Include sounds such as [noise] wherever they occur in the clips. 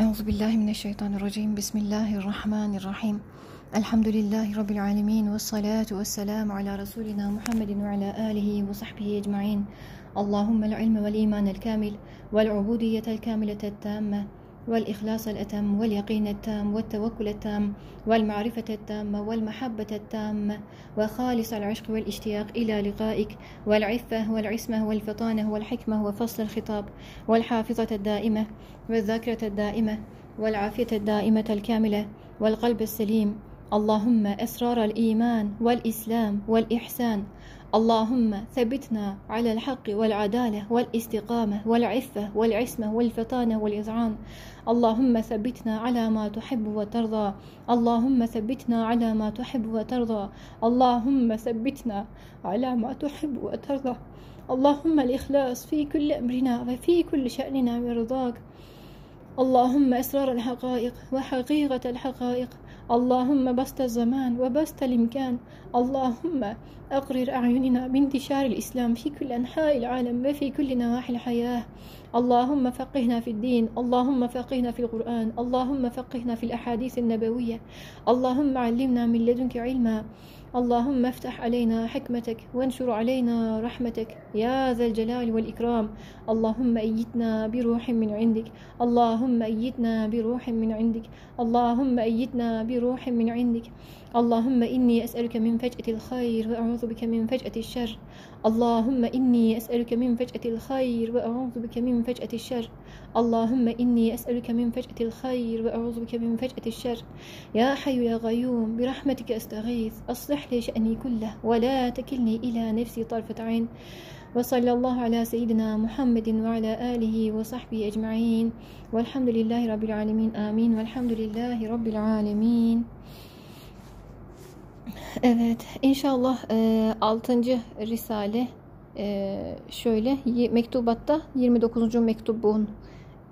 أعوذ بالله من الشيطان الرجيم. بسم الله الرحمن الرحيم. الحمد لله رب العالمين والصلاة والسلام على رسولنا محمد وعلى آله وصحبه أجمعين. اللهم العلم والإيمان الكامل والعبودية الكاملة التامة والإخلاص الأتم واليقين التام والتوكل التام والمعرفة التامة والمحبة التامة وخالص العشق والاشتياق إلى لقائك والعفة والعصمة والفطانة والحكمة وفصل الخطاب والحافظة الدائمة والذاكرة الدائمة والعافية الدائمة الكاملة والقلب السليم اللهم أسرار الإيمان والإسلام والإحسان اللهم ثبتنا على الحق والعدالة والاستقامة والعفة والعصمة والفطانة والإذعان اللهم ثبتنا على ما تحب وترضى. اللهم ثبتنا على ما تحب وترضى. اللهم ثبتنا على ما تحب وترضى. اللهم الإخلاص في كل أمرنا وفي كل شأننا برضاك اللهم أسرار الحقائق وحقيقة الحقائق اللهم بسط الزمان وبسط الإمكان. اللهم أقرر أعيننا بانتشار الإسلام في كل أنحاء العالم وفي كل نواحي الحياة. اللهم فقهنا في الدين. اللهم فقهنا في القرآن. اللهم فقهنا في الأحاديث النبوية. اللهم علمنا من لدنك علما. اللهم افتح علينا حكمتك وانشر علينا رحمتك يا ذا الجلال والإكرام. اللهم أيدنا بروح من عندك. اللهم أيدنا بروح من عندك. اللهم أيدنا بروح من عندك. اللهم إني أسألك من فجأة الخير وأعوذ بك من فجأة الشر. اللهم إني أسألك من فجأة الخير وأعوذ بك من فجأة الشر. اللهم إني أسألك من فجأة الخير وأعوذ بك من فجأة الشر. يا حي يا قيوم برحمتك أستغيث. أصلح لي شأني كله ولا تكلني إلى نفسي طرفة عين. وصلى الله على سيدنا محمد وعلى آله وصحبه أجمعين. والحمد لله رب العالمين. آمين. والحمد لله رب العالمين. Evet, inşallah e, 6. Risale e, şöyle mektubatta 29. mektubun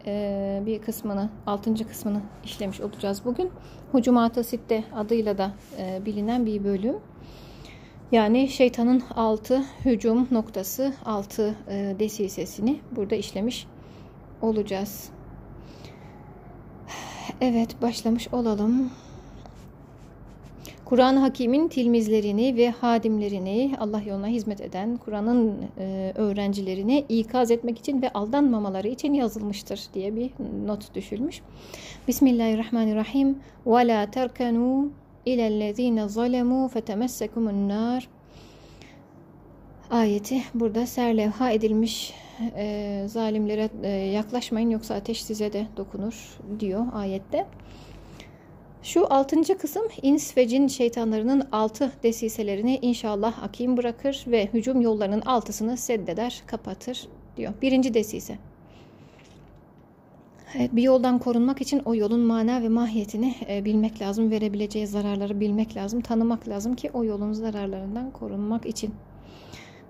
e, bir kısmını, 6. kısmını işlemiş olacağız bugün. Hucumat-ı Sitte adıyla da e, bilinen bir bölüm. Yani şeytanın altı hücum noktası, altı e, desisesini burada işlemiş olacağız. Evet, başlamış olalım. Kur'an-ı Hakim'in tilmizlerini ve hadimlerini Allah yoluna hizmet eden Kur'an'ın e, öğrencilerini ikaz etmek için ve aldanmamaları için yazılmıştır diye bir not düşülmüş. Bismillahirrahmanirrahim. Ve la terkenu ilellezine zalemu fetemessekumun nar ayeti burada serlevha edilmiş e, zalimlere e, yaklaşmayın yoksa ateş size de dokunur diyor ayette. Şu altıncı kısım ins ve cin şeytanlarının altı desiselerini inşallah akim bırakır ve hücum yollarının altısını seddeder, kapatır diyor. Birinci desise. Evet, bir yoldan korunmak için o yolun mana ve mahiyetini e, bilmek lazım, verebileceği zararları bilmek lazım, tanımak lazım ki o yolun zararlarından korunmak için.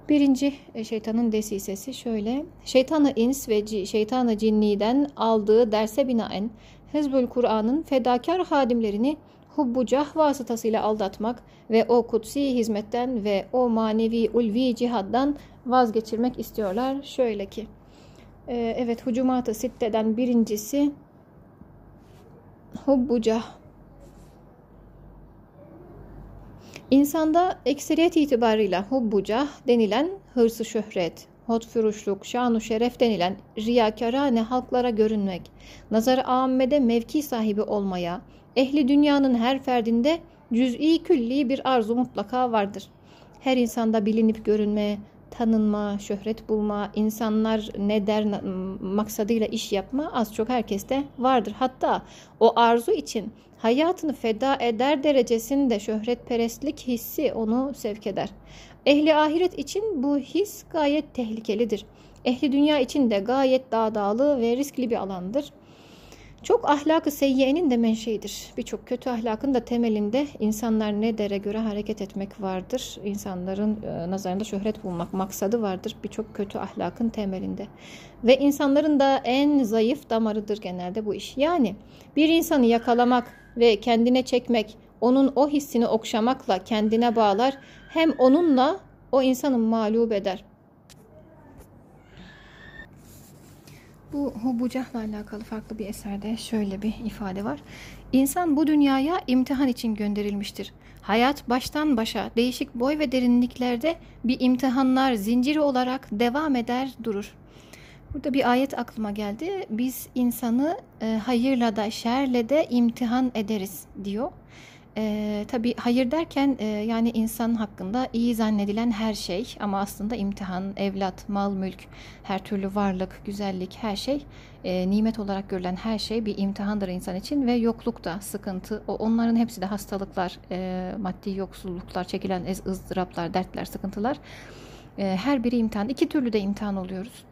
Birinci e, şeytanın desisesi şöyle. Şeytanı ins ve şeytanı cinniden aldığı derse binaen Hezbül Kur'an'ın fedakar hadimlerini hubbucah vasıtasıyla aldatmak ve o kutsi hizmetten ve o manevi ulvi cihaddan vazgeçirmek istiyorlar. Şöyle ki, e, evet hucumat-ı sitteden birincisi hubbucah. İnsanda ekseriyet itibarıyla hubbucah denilen hırsı şöhret, hotfuruşluk, şanu şeref denilen riyakarane halklara görünmek, nazar âmmede mevki sahibi olmaya, ehli dünyanın her ferdinde cüz'i külli bir arzu mutlaka vardır. Her insanda bilinip görünme, tanınma, şöhret bulma, insanlar ne der maksadıyla iş yapma az çok herkeste vardır. Hatta o arzu için hayatını feda eder derecesinde şöhretperestlik hissi onu sevk eder. Ehli ahiret için bu his gayet tehlikelidir. Ehli dünya için de gayet dağdağlı ve riskli bir alandır. Çok ahlakı seyyiyenin de menşeidir. Birçok kötü ahlakın da temelinde insanlar ne dere göre hareket etmek vardır. İnsanların e, nazarında şöhret bulmak maksadı vardır. Birçok kötü ahlakın temelinde. Ve insanların da en zayıf damarıdır genelde bu iş. Yani bir insanı yakalamak ve kendine çekmek, onun o hissini okşamakla kendine bağlar. Hem onunla o insanı mağlup eder. Bu Hubucah'la alakalı farklı bir eserde şöyle bir ifade var. İnsan bu dünyaya imtihan için gönderilmiştir. Hayat baştan başa değişik boy ve derinliklerde bir imtihanlar zinciri olarak devam eder durur. Burada bir ayet aklıma geldi. Biz insanı e, hayırla da şerle de imtihan ederiz diyor. E, tabii hayır derken e, yani insan hakkında iyi zannedilen her şey ama aslında imtihan, evlat, mal, mülk, her türlü varlık, güzellik, her şey e, nimet olarak görülen her şey bir imtihandır insan için ve yokluk da sıkıntı. O, onların hepsi de hastalıklar, e, maddi yoksulluklar, çekilen ızdıraplar, dertler, sıkıntılar. E, her biri imtihan. İki türlü de imtihan oluyoruz.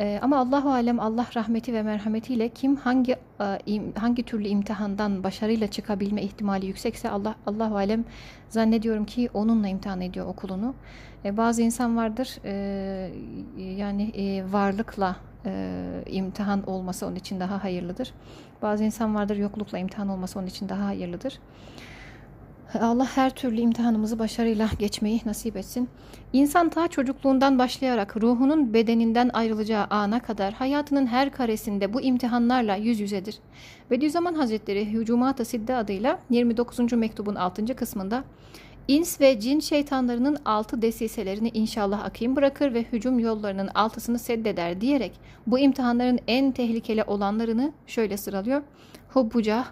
E, ama Allahu alem Allah rahmeti ve merhametiyle kim hangi e, hangi türlü imtihandan başarıyla çıkabilme ihtimali yüksekse Allah Allahu alem zannediyorum ki onunla imtihan ediyor okulunu. E, bazı insan vardır e, yani e, varlıkla e, imtihan olması onun için daha hayırlıdır. Bazı insan vardır yoklukla imtihan olması onun için daha hayırlıdır. Allah her türlü imtihanımızı başarıyla geçmeyi nasip etsin. İnsan ta çocukluğundan başlayarak ruhunun bedeninden ayrılacağı ana kadar hayatının her karesinde bu imtihanlarla yüz yüzedir. Bediüzzaman Hazretleri Hücumat-ı Sidde adıyla 29. mektubun 6. kısmında İns ve cin şeytanlarının altı desiselerini inşallah akim bırakır ve hücum yollarının altısını seddeder diyerek bu imtihanların en tehlikeli olanlarını şöyle sıralıyor. Hubbucah,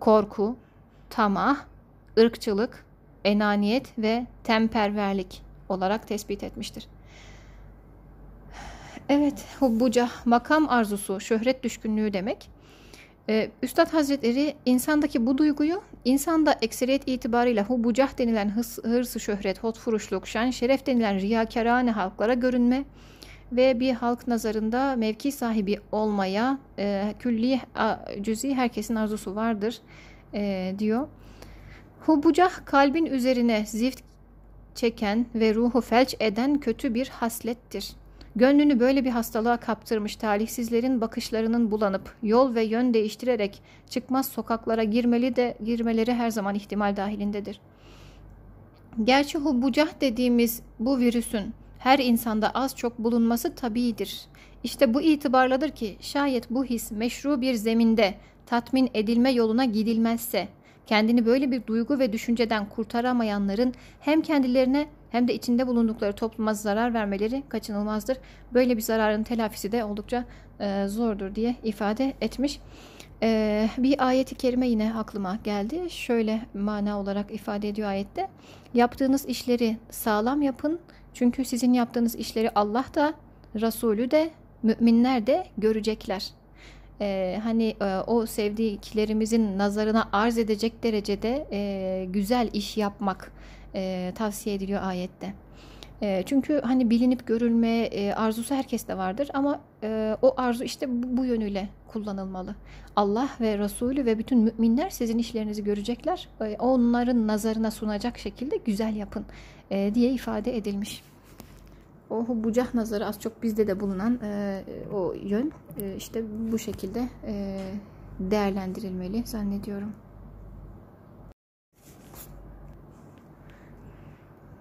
korku, tamah, ırkçılık, enaniyet ve temperverlik olarak tespit etmiştir. Evet, hubbuca, makam arzusu, şöhret düşkünlüğü demek. Ee, Üstad Hazretleri insandaki bu duyguyu insanda ekseriyet itibarıyla hubbucah denilen hırs, hırsı şöhret, hotfuruşluk, şan şeref denilen riyakarane halklara görünme ve bir halk nazarında mevki sahibi olmaya e, külli cüzi herkesin arzusu vardır e, diyor. Hubucah kalbin üzerine zift çeken ve ruhu felç eden kötü bir haslettir. Gönlünü böyle bir hastalığa kaptırmış talihsizlerin bakışlarının bulanıp yol ve yön değiştirerek çıkmaz sokaklara girmeli de girmeleri her zaman ihtimal dahilindedir. Gerçi hubucah dediğimiz bu virüsün her insanda az çok bulunması tabiidir. İşte bu itibarladır ki şayet bu his meşru bir zeminde tatmin edilme yoluna gidilmezse Kendini böyle bir duygu ve düşünceden kurtaramayanların hem kendilerine hem de içinde bulundukları topluma zarar vermeleri kaçınılmazdır. Böyle bir zararın telafisi de oldukça e, zordur diye ifade etmiş. E, bir ayeti kerime yine aklıma geldi. Şöyle mana olarak ifade ediyor ayette. Yaptığınız işleri sağlam yapın. Çünkü sizin yaptığınız işleri Allah da, Resulü de, müminler de görecekler e, hani e, o sevdiklerimizin nazarına arz edecek derecede e, güzel iş yapmak e, tavsiye ediliyor ayette. E, çünkü hani bilinip görülme e, arzusu herkeste vardır ama e, o arzu işte bu, bu yönüyle kullanılmalı. Allah ve Resulü ve bütün müminler sizin işlerinizi görecekler. E, onların nazarına sunacak şekilde güzel yapın e, diye ifade edilmiş o bucah nazarı az çok bizde de bulunan e, o yön e, işte bu şekilde e, değerlendirilmeli zannediyorum.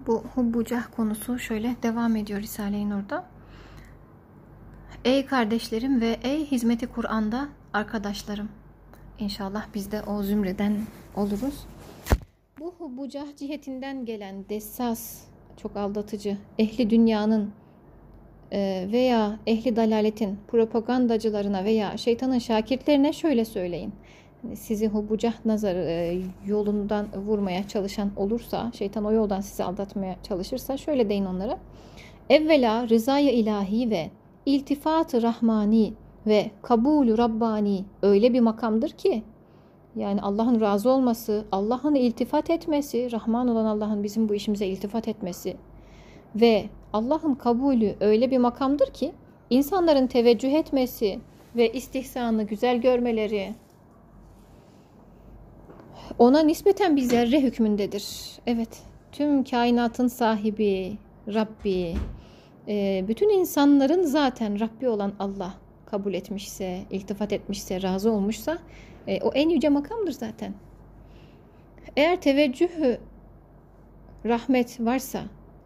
Bu hubbucah konusu şöyle devam ediyor Risale-i Nur'da. Ey kardeşlerim ve ey hizmeti Kur'an'da arkadaşlarım. İnşallah biz de o zümreden oluruz. Bu hubbucah cihetinden gelen dessas çok aldatıcı, ehli dünyanın e, veya ehli dalaletin propagandacılarına veya şeytanın şakirtlerine şöyle söyleyin. Hani sizi hubucah nazar e, yolundan vurmaya çalışan olursa, şeytan o yoldan sizi aldatmaya çalışırsa şöyle deyin onlara. Evvela rızayı ilahi ve iltifat-ı rahmani ve kabulü rabbani öyle bir makamdır ki yani Allah'ın razı olması, Allah'ın iltifat etmesi, Rahman olan Allah'ın bizim bu işimize iltifat etmesi ve Allah'ın kabulü öyle bir makamdır ki insanların teveccüh etmesi ve istihsanı güzel görmeleri ona nispeten bir zerre hükmündedir. Evet, tüm kainatın sahibi, Rabbi, e, bütün insanların zaten Rabbi olan Allah kabul etmişse, iltifat etmişse, razı olmuşsa e, o en yüce makamdır zaten. Eğer teveccühü rahmet varsa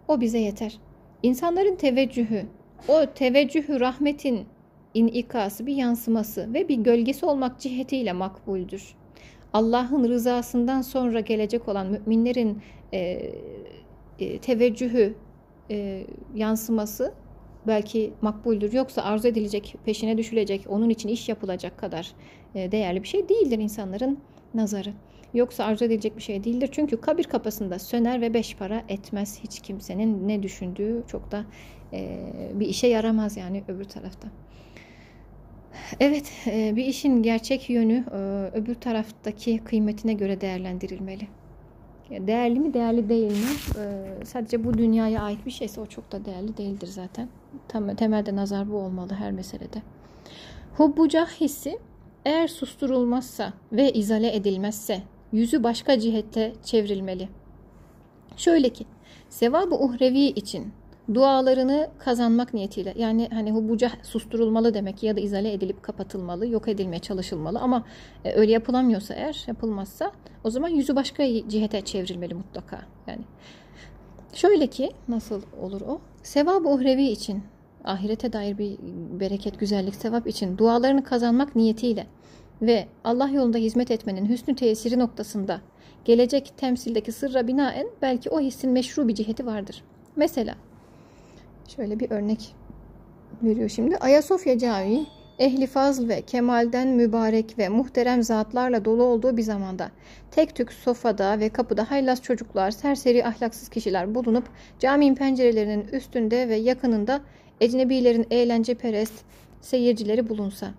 o bize yeter. İnsanların teveccühü, o teveccühü rahmetin inikası, bir yansıması ve bir gölgesi olmak cihetiyle makbuldür. Allah'ın rızasından sonra gelecek olan müminlerin e, e, teveccühü, e, yansıması belki makbuldür. Yoksa arzu edilecek, peşine düşülecek, onun için iş yapılacak kadar e, değerli bir şey değildir insanların nazarı. Yoksa arzu edilecek bir şey değildir. Çünkü kabir kapısında söner ve beş para etmez. Hiç kimsenin ne düşündüğü çok da e, bir işe yaramaz yani öbür tarafta. Evet, e, bir işin gerçek yönü öbür taraftaki kıymetine göre değerlendirilmeli. Değerli mi, değerli değil mi? E, sadece bu dünyaya ait bir şeyse o çok da değerli değildir zaten. Temelde nazar bu olmalı her meselede. Hubbucah hissi eğer susturulmazsa ve izale edilmezse yüzü başka cihette çevrilmeli. Şöyle ki, sevabı uhrevi için dualarını kazanmak niyetiyle yani hani hubuca susturulmalı demek ya da izale edilip kapatılmalı, yok edilmeye çalışılmalı ama e, öyle yapılamıyorsa eğer yapılmazsa o zaman yüzü başka cihete çevrilmeli mutlaka. Yani şöyle ki nasıl olur o? Sevab uhrevi için ahirete dair bir bereket, güzellik, sevap için dualarını kazanmak niyetiyle ve Allah yolunda hizmet etmenin hüsnü tesiri noktasında gelecek temsildeki sırra binaen belki o hissin meşru bir ciheti vardır. Mesela Şöyle bir örnek veriyor şimdi. Ayasofya Camii ehli fazl ve kemalden mübarek ve muhterem zatlarla dolu olduğu bir zamanda tek tük sofada ve kapıda haylaz çocuklar, serseri ahlaksız kişiler bulunup caminin pencerelerinin üstünde ve yakınında ecnebilerin eğlence perest seyircileri bulunsa.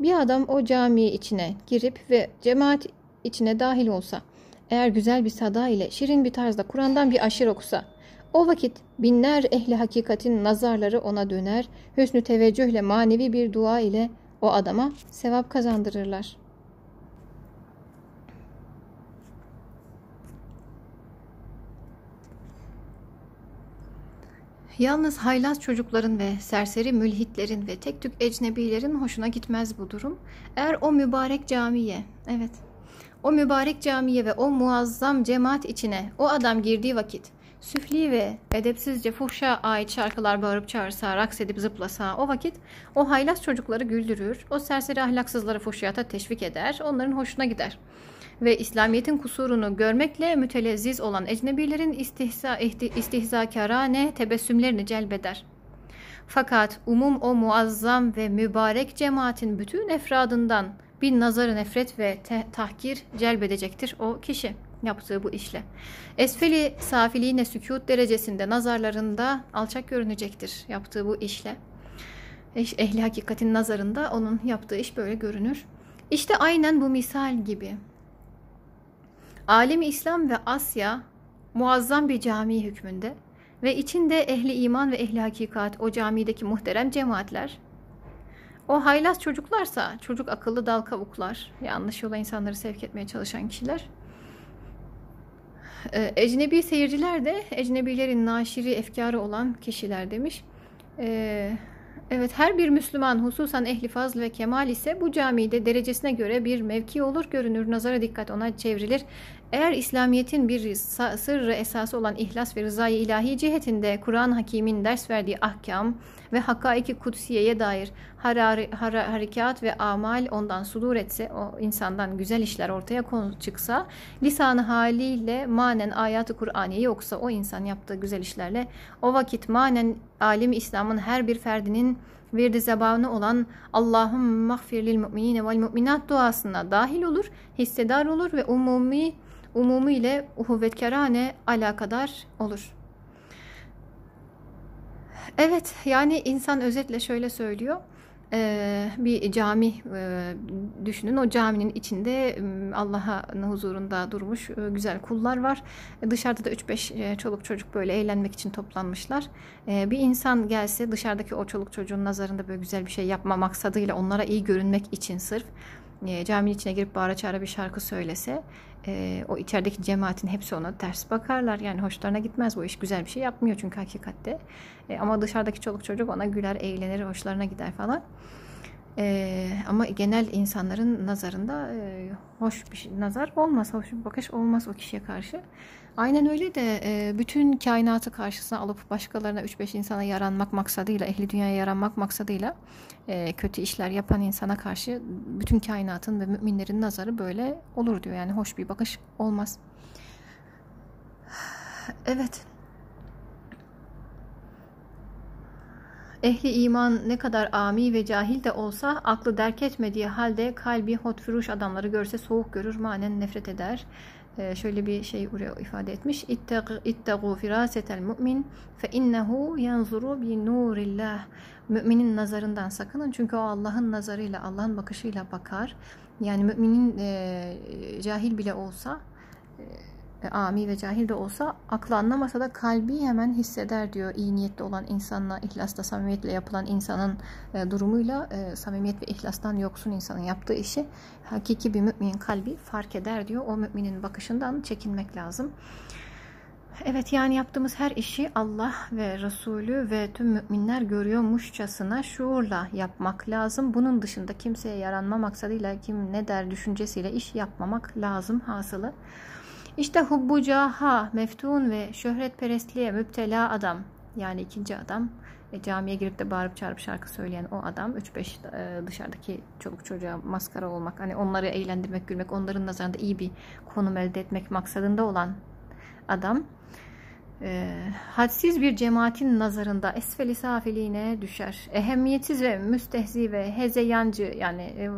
Bir adam o cami içine girip ve cemaat içine dahil olsa, eğer güzel bir sada ile şirin bir tarzda Kur'an'dan bir aşır okusa, o vakit binler ehli hakikatin nazarları ona döner, hüsnü teveccühle manevi bir dua ile o adama sevap kazandırırlar. Yalnız haylaz çocukların ve serseri mülhitlerin ve tek tük ecnebilerin hoşuna gitmez bu durum. Eğer o mübarek camiye, evet, o mübarek camiye ve o muazzam cemaat içine o adam girdiği vakit süfli ve edepsizce fuhşa ait şarkılar bağırıp çağırsa, raks edip zıplasa o vakit o haylaz çocukları güldürür, o serseri ahlaksızları fuhşiyata teşvik eder, onların hoşuna gider. Ve İslamiyet'in kusurunu görmekle mütelezziz olan ecnebilerin istihza, istihzakarane tebessümlerini celbeder. Fakat umum o muazzam ve mübarek cemaatin bütün efradından bir nazarı nefret ve tahkir celbedecektir o kişi yaptığı bu işle. Esfeli safiliğine sükut derecesinde nazarlarında alçak görünecektir yaptığı bu işle. Ehli hakikatin nazarında onun yaptığı iş böyle görünür. İşte aynen bu misal gibi. Alemi İslam ve Asya muazzam bir cami hükmünde ve içinde ehli iman ve ehli hakikat o camideki muhterem cemaatler o haylaz çocuklarsa çocuk akıllı dal kavuklar yanlış yola insanları sevk etmeye çalışan kişiler e, ecnebi seyirciler de ecnebilerin naşiri efkarı olan kişiler demiş. E, evet her bir Müslüman hususan ehli fazl ve kemal ise bu camide derecesine göre bir mevki olur görünür nazara dikkat ona çevrilir. Eğer İslamiyet'in bir sırrı esası olan ihlas ve rızayı ilahi cihetinde Kur'an Hakim'in ders verdiği ahkam ve hakaiki kutsiyeye dair harari, har harekat ve amal ondan sudur etse, o insandan güzel işler ortaya konu çıksa, lisanı haliyle manen ayatı Kur'aniye yoksa o insan yaptığı güzel işlerle o vakit manen alim İslam'ın her bir ferdinin virdi zebanı olan Allah'ım mağfir lil mu'minine vel mu'minat duasına dahil olur, hissedar olur ve umumi umumu ile uhuvvetkarane alakadar olur. Evet yani insan özetle şöyle söylüyor. Ee, bir cami e, düşünün. O caminin içinde Allah'ın huzurunda durmuş e, güzel kullar var. Dışarıda da 3-5 e, çoluk çocuk böyle eğlenmek için toplanmışlar. Bir insan gelse dışarıdaki o çoluk çocuğun nazarında böyle güzel bir şey yapma maksadıyla onlara iyi görünmek için sırf caminin içine girip bağıra çağıra bir şarkı söylese e, o içerideki cemaatin hepsi ona ters bakarlar. Yani hoşlarına gitmez bu iş güzel bir şey yapmıyor çünkü hakikatte. E, ama dışarıdaki çoluk çocuk ona güler, eğlenir, hoşlarına gider falan. E, ama genel insanların nazarında e, hoş bir şey, nazar olmaz, hoş bir bakış olmaz o kişiye karşı. Aynen öyle de e, bütün kainatı karşısına alıp başkalarına 3-5 insana yaranmak maksadıyla, ehli dünyaya yaranmak maksadıyla e, kötü işler yapan insana karşı bütün kainatın ve müminlerin nazarı böyle olur diyor. Yani hoş bir bakış olmaz. Evet. Ehli iman ne kadar ami ve cahil de olsa aklı derk etmediği halde kalbi hotfuruş adamları görse soğuk görür, manen nefret eder. Ee, şöyle bir şey buraya ifade etmiş. İttegu firasetel mümin fe innehu yanzuru bi nurillah. Müminin nazarından sakının çünkü o Allah'ın nazarıyla, Allah'ın bakışıyla bakar. Yani müminin e, cahil bile olsa e, e, ami ve cahil de olsa aklı anlamasa da kalbi hemen hisseder diyor iyi niyetli olan insanla ihlasla samimiyetle yapılan insanın e, durumuyla e, samimiyet ve ihlastan yoksun insanın yaptığı işi hakiki bir müminin kalbi fark eder diyor o müminin bakışından çekinmek lazım Evet yani yaptığımız her işi Allah ve Resulü ve tüm müminler görüyormuşçasına şuurla yapmak lazım. Bunun dışında kimseye yaranma maksadıyla kim ne der düşüncesiyle iş yapmamak lazım hasılı. İşte hubbucaha, meftun ve şöhretperestliğe müptela adam. Yani ikinci adam. E, camiye girip de bağırıp çağırıp şarkı söyleyen o adam. 3-5 e, dışarıdaki çoluk çocuğa maskara olmak hani onları eğlendirmek gülmek onların nazarında iyi bir konum elde etmek maksadında olan adam e, hadsiz bir cemaatin nazarında esfeli safiliğine düşer. Ehemmiyetsiz ve müstehzi ve hezeyancı yani e,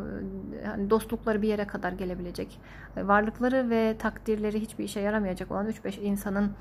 dostlukları bir yere kadar gelebilecek. E, varlıkları ve takdirleri hiçbir işe yaramayacak olan 3-5 insanın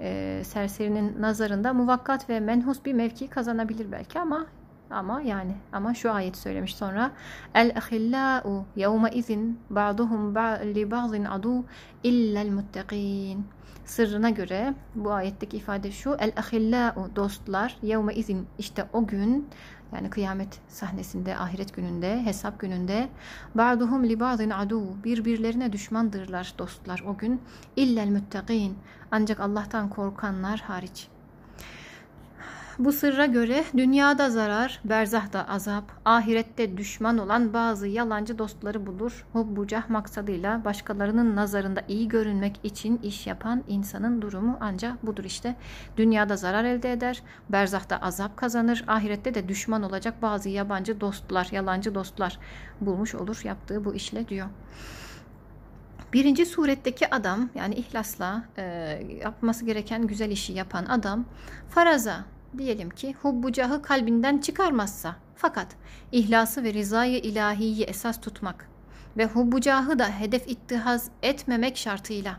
e, serserinin nazarında muvakkat ve menhus bir mevki kazanabilir belki ama ama yani ama şu ayet söylemiş sonra el ahillau yevme izin ba'duhum li ba'din adu illa'l muttaqin sırrına göre bu ayetteki ifade şu el ahillau dostlar yevme izin işte o gün yani kıyamet sahnesinde ahiret gününde hesap gününde ba'duhum li ba'din adu birbirlerine düşmandırlar dostlar o gün. İlla'l muttaqin ancak Allah'tan korkanlar hariç bu sırra göre dünyada zarar, berzahda azap, ahirette düşman olan bazı yalancı dostları bulur. Hubbucah maksadıyla başkalarının nazarında iyi görünmek için iş yapan insanın durumu ancak budur işte. Dünyada zarar elde eder, berzahta azap kazanır, ahirette de düşman olacak bazı yabancı dostlar, yalancı dostlar bulmuş olur yaptığı bu işle diyor. Birinci suretteki adam yani ihlasla e, yapması gereken güzel işi yapan adam faraza diyelim ki hubbucahı kalbinden çıkarmazsa fakat ihlası ve rızayı ilahiyi esas tutmak ve hubbucahı da hedef ittihaz etmemek şartıyla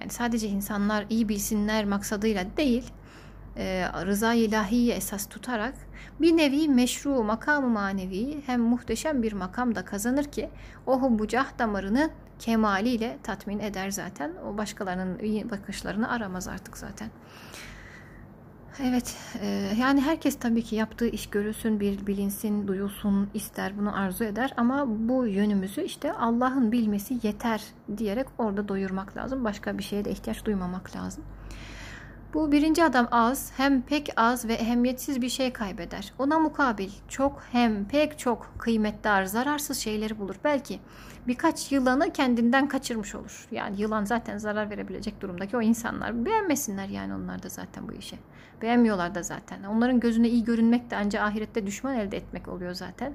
yani sadece insanlar iyi bilsinler maksadıyla değil e, rıza-i ilahiyi esas tutarak bir nevi meşru makamı manevi hem muhteşem bir makam da kazanır ki o hubbucah damarını kemaliyle tatmin eder zaten. O başkalarının iyi bakışlarını aramaz artık zaten. Evet, e, yani herkes tabii ki yaptığı iş görülsün, bir bilinsin, duyulsun, ister, bunu arzu eder. Ama bu yönümüzü işte Allah'ın bilmesi yeter diyerek orada doyurmak lazım. Başka bir şeye de ihtiyaç duymamak lazım. Bu birinci adam az, hem pek az ve ehemmiyetsiz bir şey kaybeder. Ona mukabil çok hem pek çok kıymetli, zararsız şeyleri bulur. Belki birkaç yılanı kendinden kaçırmış olur. Yani yılan zaten zarar verebilecek durumdaki o insanlar. Beğenmesinler yani onlar da zaten bu işi. Beğenmiyorlar da zaten. Onların gözüne iyi görünmek de ancak ahirette düşman elde etmek oluyor zaten.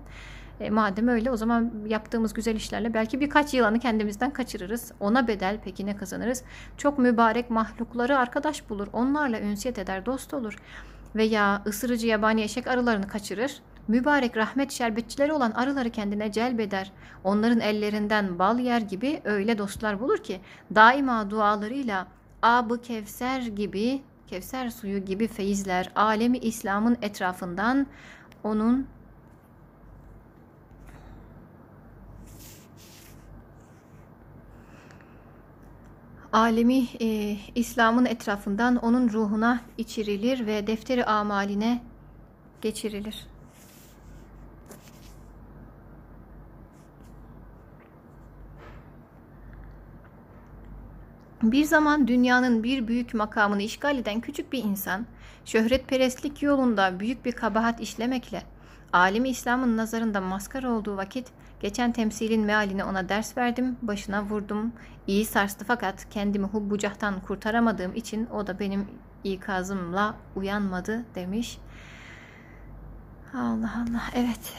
E, madem öyle o zaman yaptığımız güzel işlerle belki birkaç yılanı kendimizden kaçırırız. Ona bedel peki ne kazanırız? Çok mübarek mahlukları arkadaş bulur. Onlarla ünsiyet eder, dost olur. Veya ısırıcı yabani eşek arılarını kaçırır. Mübarek rahmet şerbetçileri olan arıları kendine celbeder. Onların ellerinden bal yer gibi öyle dostlar bulur ki daima dualarıyla Ab-ı Kevser gibi, Kevser suyu gibi feyizler alemi İslam'ın etrafından onun alemi e, İslam'ın etrafından onun ruhuna içirilir ve defteri amaline geçirilir. Bir zaman dünyanın bir büyük makamını işgal eden küçük bir insan, şöhretperestlik yolunda büyük bir kabahat işlemekle Alimi İslam'ın nazarında maskara olduğu vakit geçen temsilin mealini ona ders verdim, başına vurdum. İyi sarstı fakat kendimi hubbucahtan kurtaramadığım için o da benim ikazımla uyanmadı demiş. Allah Allah evet.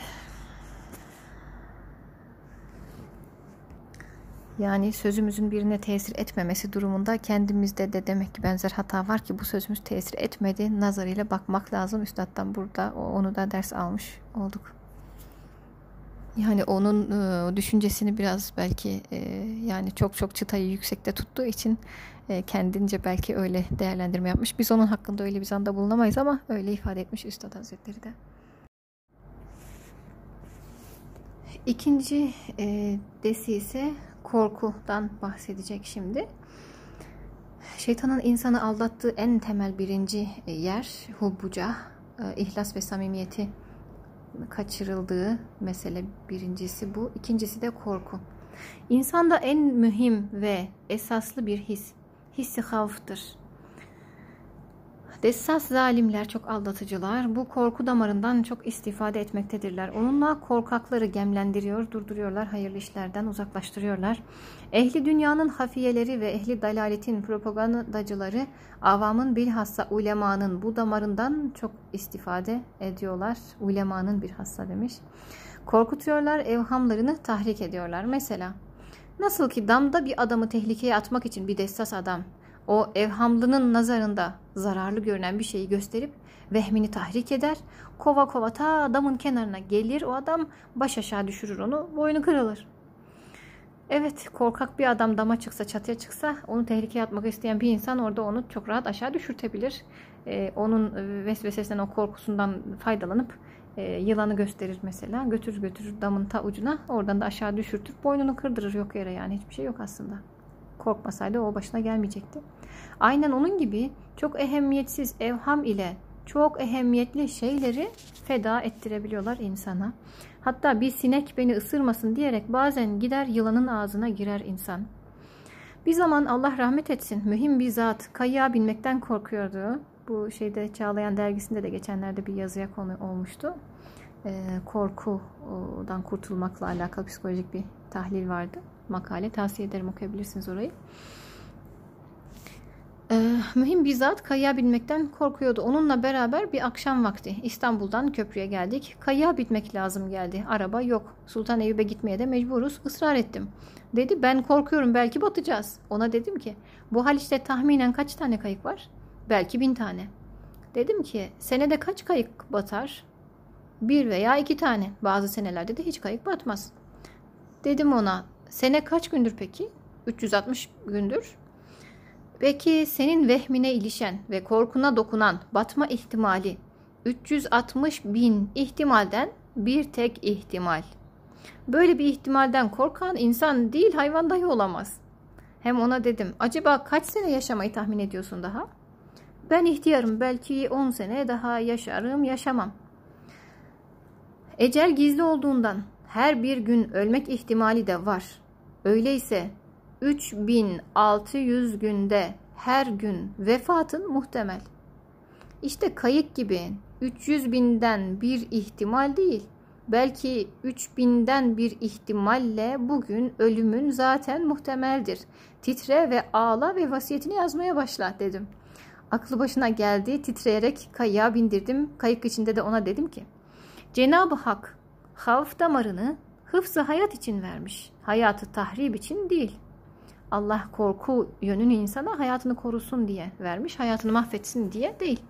Yani sözümüzün birine tesir etmemesi durumunda kendimizde de demek ki benzer hata var ki bu sözümüz tesir etmedi. Nazarıyla bakmak lazım. Üstad'dan burada onu da ders almış olduk. Yani onun e, düşüncesini biraz belki e, yani çok çok çıtayı yüksekte tuttuğu için e, kendince belki öyle değerlendirme yapmış. Biz onun hakkında öyle bir zanda bulunamayız ama öyle ifade etmiş Üstad Hazretleri de. İkinci e, desi ise korkudan bahsedecek şimdi. Şeytanın insanı aldattığı en temel birinci yer hubbuca, e, ihlas ve samimiyeti kaçırıldığı mesele birincisi bu. İkincisi de korku. İnsanda en mühim ve esaslı bir his, hissi havftır. Dessas zalimler çok aldatıcılar. Bu korku damarından çok istifade etmektedirler. Onunla korkakları gemlendiriyor, durduruyorlar, hayırlı işlerden uzaklaştırıyorlar. Ehli dünyanın hafiyeleri ve ehli dalaletin propagandacıları avamın bilhassa ulemanın bu damarından çok istifade ediyorlar. Ulemanın bilhassa demiş. Korkutuyorlar, evhamlarını tahrik ediyorlar. Mesela nasıl ki damda bir adamı tehlikeye atmak için bir dessas adam o evhamlının nazarında zararlı görünen bir şeyi gösterip vehmini tahrik eder. Kova kova ta adamın kenarına gelir. O adam baş aşağı düşürür onu. Boynu kırılır. Evet korkak bir adam dama çıksa çatıya çıksa onu tehlikeye atmak isteyen bir insan orada onu çok rahat aşağı düşürtebilir. Ee, onun vesvesesinden o korkusundan faydalanıp e, yılanı gösterir mesela. Götürür götürür damın ta ucuna oradan da aşağı düşürtür. Boynunu kırdırır yok yere yani hiçbir şey yok aslında. Korkmasaydı o başına gelmeyecekti. Aynen onun gibi çok ehemmiyetsiz evham ile çok ehemmiyetli şeyleri feda ettirebiliyorlar insana. Hatta bir sinek beni ısırmasın diyerek bazen gider yılanın ağzına girer insan. Bir zaman Allah rahmet etsin mühim bir zat kayığa binmekten korkuyordu. Bu şeyde Çağlayan dergisinde de geçenlerde bir yazıya konu olmuştu. Ee, korkudan kurtulmakla alakalı psikolojik bir tahlil vardı. Makale tavsiye ederim okuyabilirsiniz orayı. Ee, mühim bir zat kayığa binmekten korkuyordu. Onunla beraber bir akşam vakti İstanbul'dan köprüye geldik. Kayığa bitmek lazım geldi. Araba yok. Sultan Eyüp'e gitmeye de mecburuz. Israr ettim. Dedi ben korkuyorum belki batacağız. Ona dedim ki bu Haliç'te tahminen kaç tane kayık var? Belki bin tane. Dedim ki senede kaç kayık batar? Bir veya iki tane. Bazı senelerde de hiç kayık batmaz. Dedim ona sene kaç gündür peki? 360 gündür. Peki senin vehmine ilişen ve korkuna dokunan batma ihtimali 360 bin ihtimalden bir tek ihtimal. Böyle bir ihtimalden korkan insan değil hayvan dahi olamaz. Hem ona dedim acaba kaç sene yaşamayı tahmin ediyorsun daha? Ben ihtiyarım belki 10 sene daha yaşarım yaşamam. Ecel gizli olduğundan her bir gün ölmek ihtimali de var. Öyleyse 3600 günde her gün vefatın muhtemel. İşte kayık gibi 300 binden bir ihtimal değil, belki 3000'den bir ihtimalle bugün ölümün zaten muhtemeldir. Titre ve ağla ve vasiyetini yazmaya başla dedim. Aklı başına geldi, titreyerek kayığa bindirdim. Kayık içinde de ona dedim ki, Cenab-ı Hak havf damarını hıfzı hayat için vermiş, hayatı tahrip için değil.'' Allah korku yönünü insana hayatını korusun diye vermiş. Hayatını mahvetsin diye değil.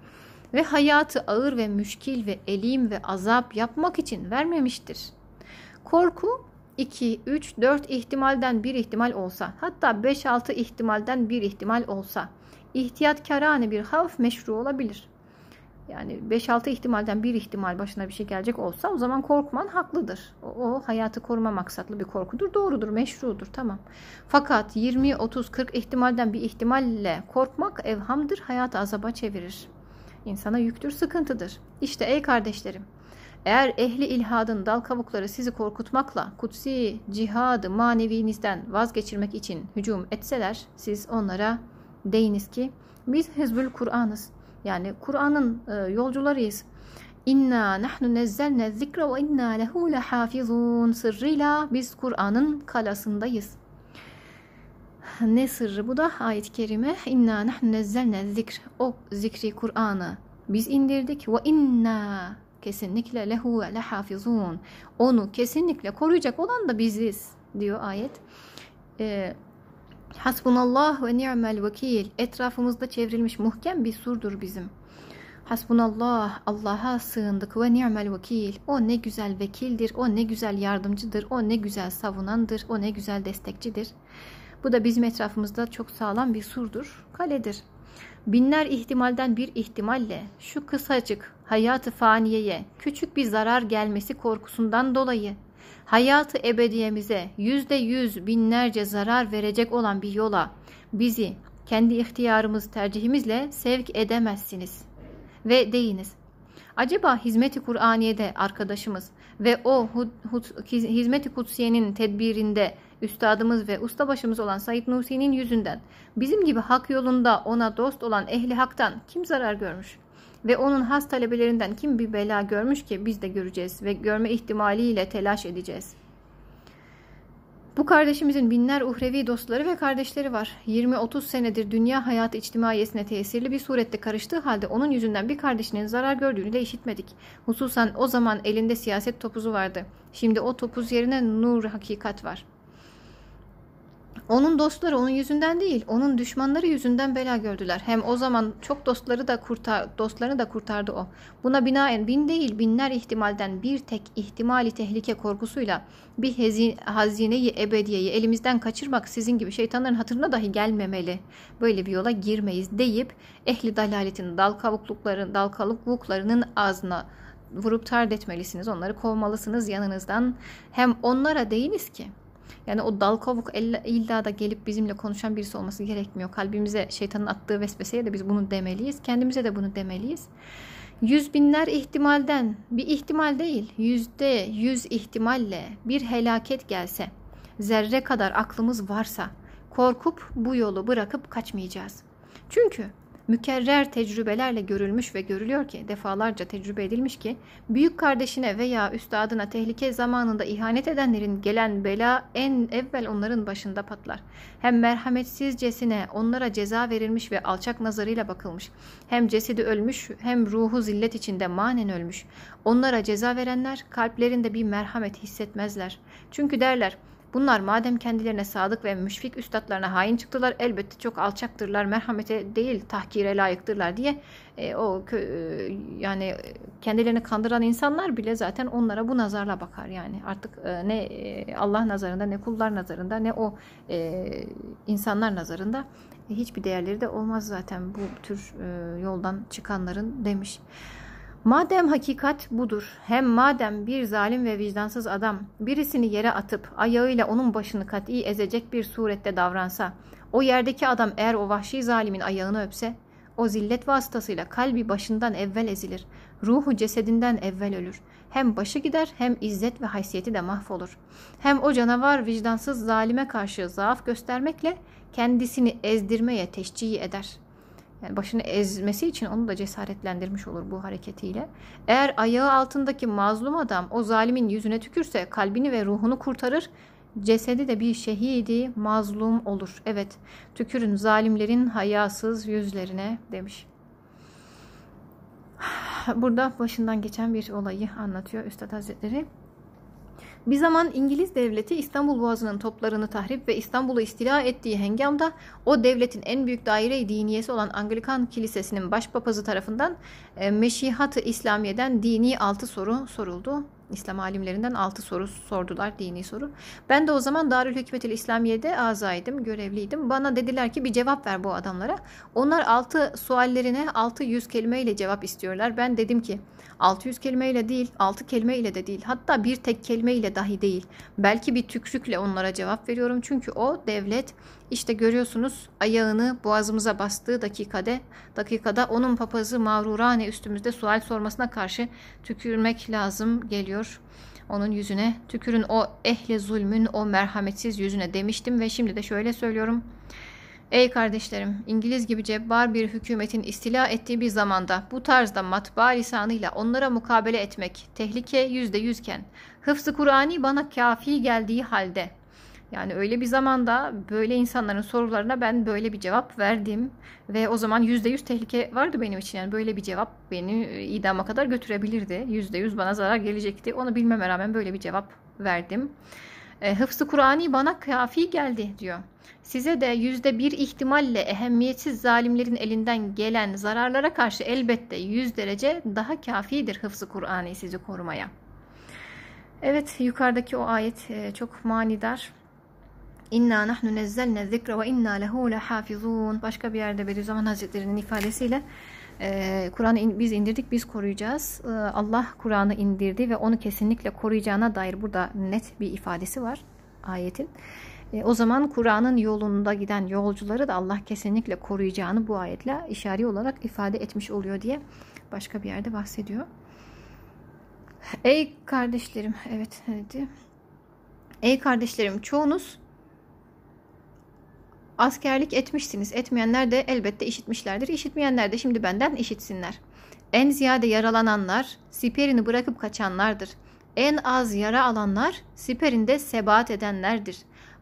Ve hayatı ağır ve müşkil ve elim ve azap yapmak için vermemiştir. Korku 2, 3, 4 ihtimalden bir ihtimal olsa hatta 5-6 ihtimalden bir ihtimal olsa ihtiyatkarane bir havf meşru olabilir. Yani 5-6 ihtimalden bir ihtimal başına bir şey gelecek olsa o zaman korkman haklıdır. O, o hayatı koruma maksatlı bir korkudur. Doğrudur, meşrudur. Tamam. Fakat 20, 30, 40 ihtimalden bir ihtimalle korkmak evhamdır. Hayatı azaba çevirir. İnsana yüktür, sıkıntıdır. İşte ey kardeşlerim. Eğer ehli ilhadın dal kavukları sizi korkutmakla kutsi cihadı manevinizden vazgeçirmek için hücum etseler siz onlara deyiniz ki biz Hizbül Kur'an'ız yani Kur'an'ın e, yolcularıyız. İnna nahnu nezzelne zikra ve inna lehu lehafizun sırrıyla biz Kur'an'ın kalasındayız. Ne sırrı bu da ayet-i kerime. İnna nahnu nezzelne zikr. O zikri Kur'an'ı biz indirdik ve inna kesinlikle lehu lehafizun. Onu kesinlikle koruyacak olan da biziz diyor ayet. Ee, Hasbunallah ve ni'mel vekil. Etrafımızda çevrilmiş muhkem bir surdur bizim. Hasbunallah, Allah'a sığındık ve ni'mel vekil. O ne güzel vekildir, o ne güzel yardımcıdır, o ne güzel savunandır, o ne güzel destekçidir. Bu da bizim etrafımızda çok sağlam bir surdur, kaledir. Binler ihtimalden bir ihtimalle şu kısacık hayatı faniyeye küçük bir zarar gelmesi korkusundan dolayı hayatı ebediyemize yüzde yüz binlerce zarar verecek olan bir yola bizi kendi ihtiyarımız tercihimizle sevk edemezsiniz ve deyiniz. Acaba hizmeti Kur'aniye'de arkadaşımız ve o hizmeti kutsiyenin tedbirinde üstadımız ve ustabaşımız olan Said Nusi'nin yüzünden bizim gibi hak yolunda ona dost olan ehli haktan kim zarar görmüş? Ve onun has talebelerinden kim bir bela görmüş ki biz de göreceğiz ve görme ihtimaliyle telaş edeceğiz. Bu kardeşimizin binler uhrevi dostları ve kardeşleri var. 20-30 senedir dünya hayatı içtimaiyesine tesirli bir surette karıştığı halde onun yüzünden bir kardeşinin zarar gördüğünü de işitmedik. Hususan o zaman elinde siyaset topuzu vardı. Şimdi o topuz yerine nur hakikat var.'' Onun dostları onun yüzünden değil, onun düşmanları yüzünden bela gördüler. Hem o zaman çok dostları da kurtar, dostlarını da kurtardı o. Buna binaen bin değil binler ihtimalden bir tek ihtimali tehlike korkusuyla bir hazineyi ebediyeyi elimizden kaçırmak sizin gibi şeytanların hatırına dahi gelmemeli. Böyle bir yola girmeyiz deyip ehli dalaletin dal kavuklukların, dal kavukluklarının ağzına vurup tard etmelisiniz. Onları kovmalısınız yanınızdan. Hem onlara değiniz ki yani o dal kavuk illa da gelip bizimle konuşan birisi olması gerekmiyor. Kalbimize şeytanın attığı vesveseye de biz bunu demeliyiz. Kendimize de bunu demeliyiz. Yüz binler ihtimalden bir ihtimal değil yüzde yüz ihtimalle bir helaket gelse zerre kadar aklımız varsa korkup bu yolu bırakıp kaçmayacağız. Çünkü mükerrer tecrübelerle görülmüş ve görülüyor ki defalarca tecrübe edilmiş ki büyük kardeşine veya üstadına tehlike zamanında ihanet edenlerin gelen bela en evvel onların başında patlar. Hem merhametsizcesine onlara ceza verilmiş ve alçak nazarıyla bakılmış. Hem cesedi ölmüş hem ruhu zillet içinde manen ölmüş. Onlara ceza verenler kalplerinde bir merhamet hissetmezler. Çünkü derler Bunlar madem kendilerine sadık ve müşfik üstadlarına hain çıktılar elbette çok alçaktırlar, merhamete değil tahkire layıktırlar diye e, o e, yani kendilerini kandıran insanlar bile zaten onlara bu nazarla bakar yani artık e, ne e, Allah nazarında ne kullar nazarında ne o e, insanlar nazarında hiçbir değerleri de olmaz zaten bu tür e, yoldan çıkanların demiş. Madem hakikat budur, hem madem bir zalim ve vicdansız adam birisini yere atıp ayağıyla onun başını kat'i ezecek bir surette davransa, o yerdeki adam eğer o vahşi zalimin ayağını öpse, o zillet vasıtasıyla kalbi başından evvel ezilir, ruhu cesedinden evvel ölür. Hem başı gider hem izzet ve haysiyeti de mahvolur. Hem o canavar vicdansız zalime karşı zaaf göstermekle kendisini ezdirmeye teşcih eder.'' Yani başını ezmesi için onu da cesaretlendirmiş olur bu hareketiyle. Eğer ayağı altındaki mazlum adam o zalimin yüzüne tükürse kalbini ve ruhunu kurtarır. Cesedi de bir şehidi mazlum olur. Evet tükürün zalimlerin hayasız yüzlerine demiş. Burada başından geçen bir olayı anlatıyor Üstad Hazretleri. Bir zaman İngiliz devleti İstanbul Boğazı'nın toplarını tahrip ve İstanbul'u istila ettiği hengamda o devletin en büyük daire diniyesi olan Anglikan Kilisesi'nin başpapazı tarafından e, Meşihat-ı İslamiye'den dini altı soru soruldu. İslam alimlerinden altı soru sordular, dini soru. Ben de o zaman Darül Hükmetil İslamiye'de azaydım, görevliydim. Bana dediler ki bir cevap ver bu adamlara. Onlar altı suallerine 600 kelimeyle cevap istiyorlar. Ben dedim ki 600 kelimeyle değil, 6 kelimeyle de değil. Hatta bir tek kelimeyle dahi değil. Belki bir tükrükle onlara cevap veriyorum. Çünkü o devlet işte görüyorsunuz ayağını boğazımıza bastığı dakikada, dakikada onun papazı mağrurane üstümüzde sual sormasına karşı tükürmek lazım geliyor. Onun yüzüne tükürün o ehli zulmün o merhametsiz yüzüne demiştim ve şimdi de şöyle söylüyorum. Ey kardeşlerim, İngiliz gibi cebbar bir hükümetin istila ettiği bir zamanda bu tarzda matbaa lisanıyla onlara mukabele etmek tehlike yüzde yüzken, hıfzı Kur'ani bana kafi geldiği halde, yani öyle bir zamanda böyle insanların sorularına ben böyle bir cevap verdim ve o zaman yüzde yüz tehlike vardı benim için. Yani böyle bir cevap beni e, idama kadar götürebilirdi. Yüzde yüz bana zarar gelecekti. Onu bilmeme rağmen böyle bir cevap verdim. E, Hıfzı Kur'ani bana kafi geldi diyor. Size de yüzde bir ihtimalle ehemmiyetsiz zalimlerin elinden gelen zararlara karşı elbette yüz derece daha kafidir Hıfzı Kur'ani sizi korumaya. Evet yukarıdaki o ayet e, çok manidar. İnna nahnu nezzelne zikre ve inna lehu lehafizun. Başka bir yerde Bediüzzaman Hazretleri'nin ifadesiyle e, Kur'an'ı in, biz indirdik, biz koruyacağız. E, Allah Kur'an'ı indirdi ve onu kesinlikle koruyacağına dair burada net bir ifadesi var ayetin. E, o zaman Kur'an'ın yolunda giden yolcuları da Allah kesinlikle koruyacağını bu ayetle işari olarak ifade etmiş oluyor diye başka bir yerde bahsediyor. Ey kardeşlerim, evet dedi. Ey kardeşlerim, çoğunuz askerlik etmişsiniz. Etmeyenler de elbette işitmişlerdir. İşitmeyenler de şimdi benden işitsinler. En ziyade yaralananlar, siperini bırakıp kaçanlardır. En az yara alanlar, siperinde sebat edenlerdir.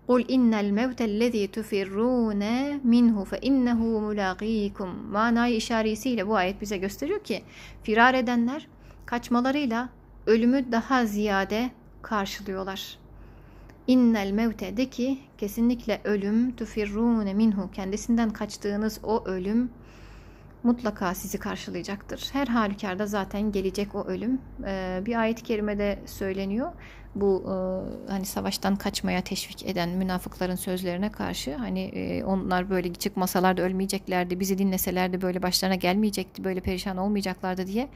قُلْ اِنَّ الْمَوْتَ الَّذ۪ي تُفِرُّونَ مِنْهُ فَاِنَّهُ مُلَاقِيكُمْ Manayı işaresiyle bu ayet bize gösteriyor ki, firar edenler kaçmalarıyla ölümü daha ziyade karşılıyorlar. İnnel mevte de ki kesinlikle ölüm tufirrune minhu kendisinden kaçtığınız o ölüm mutlaka sizi karşılayacaktır. Her halükarda zaten gelecek o ölüm. Ee, bir ayet-i kerimede söyleniyor. Bu e, hani savaştan kaçmaya teşvik eden münafıkların sözlerine karşı hani e, onlar böyle çıkmasalar da ölmeyeceklerdi. Bizi dinleselerdi böyle başlarına gelmeyecekti. Böyle perişan olmayacaklardı diye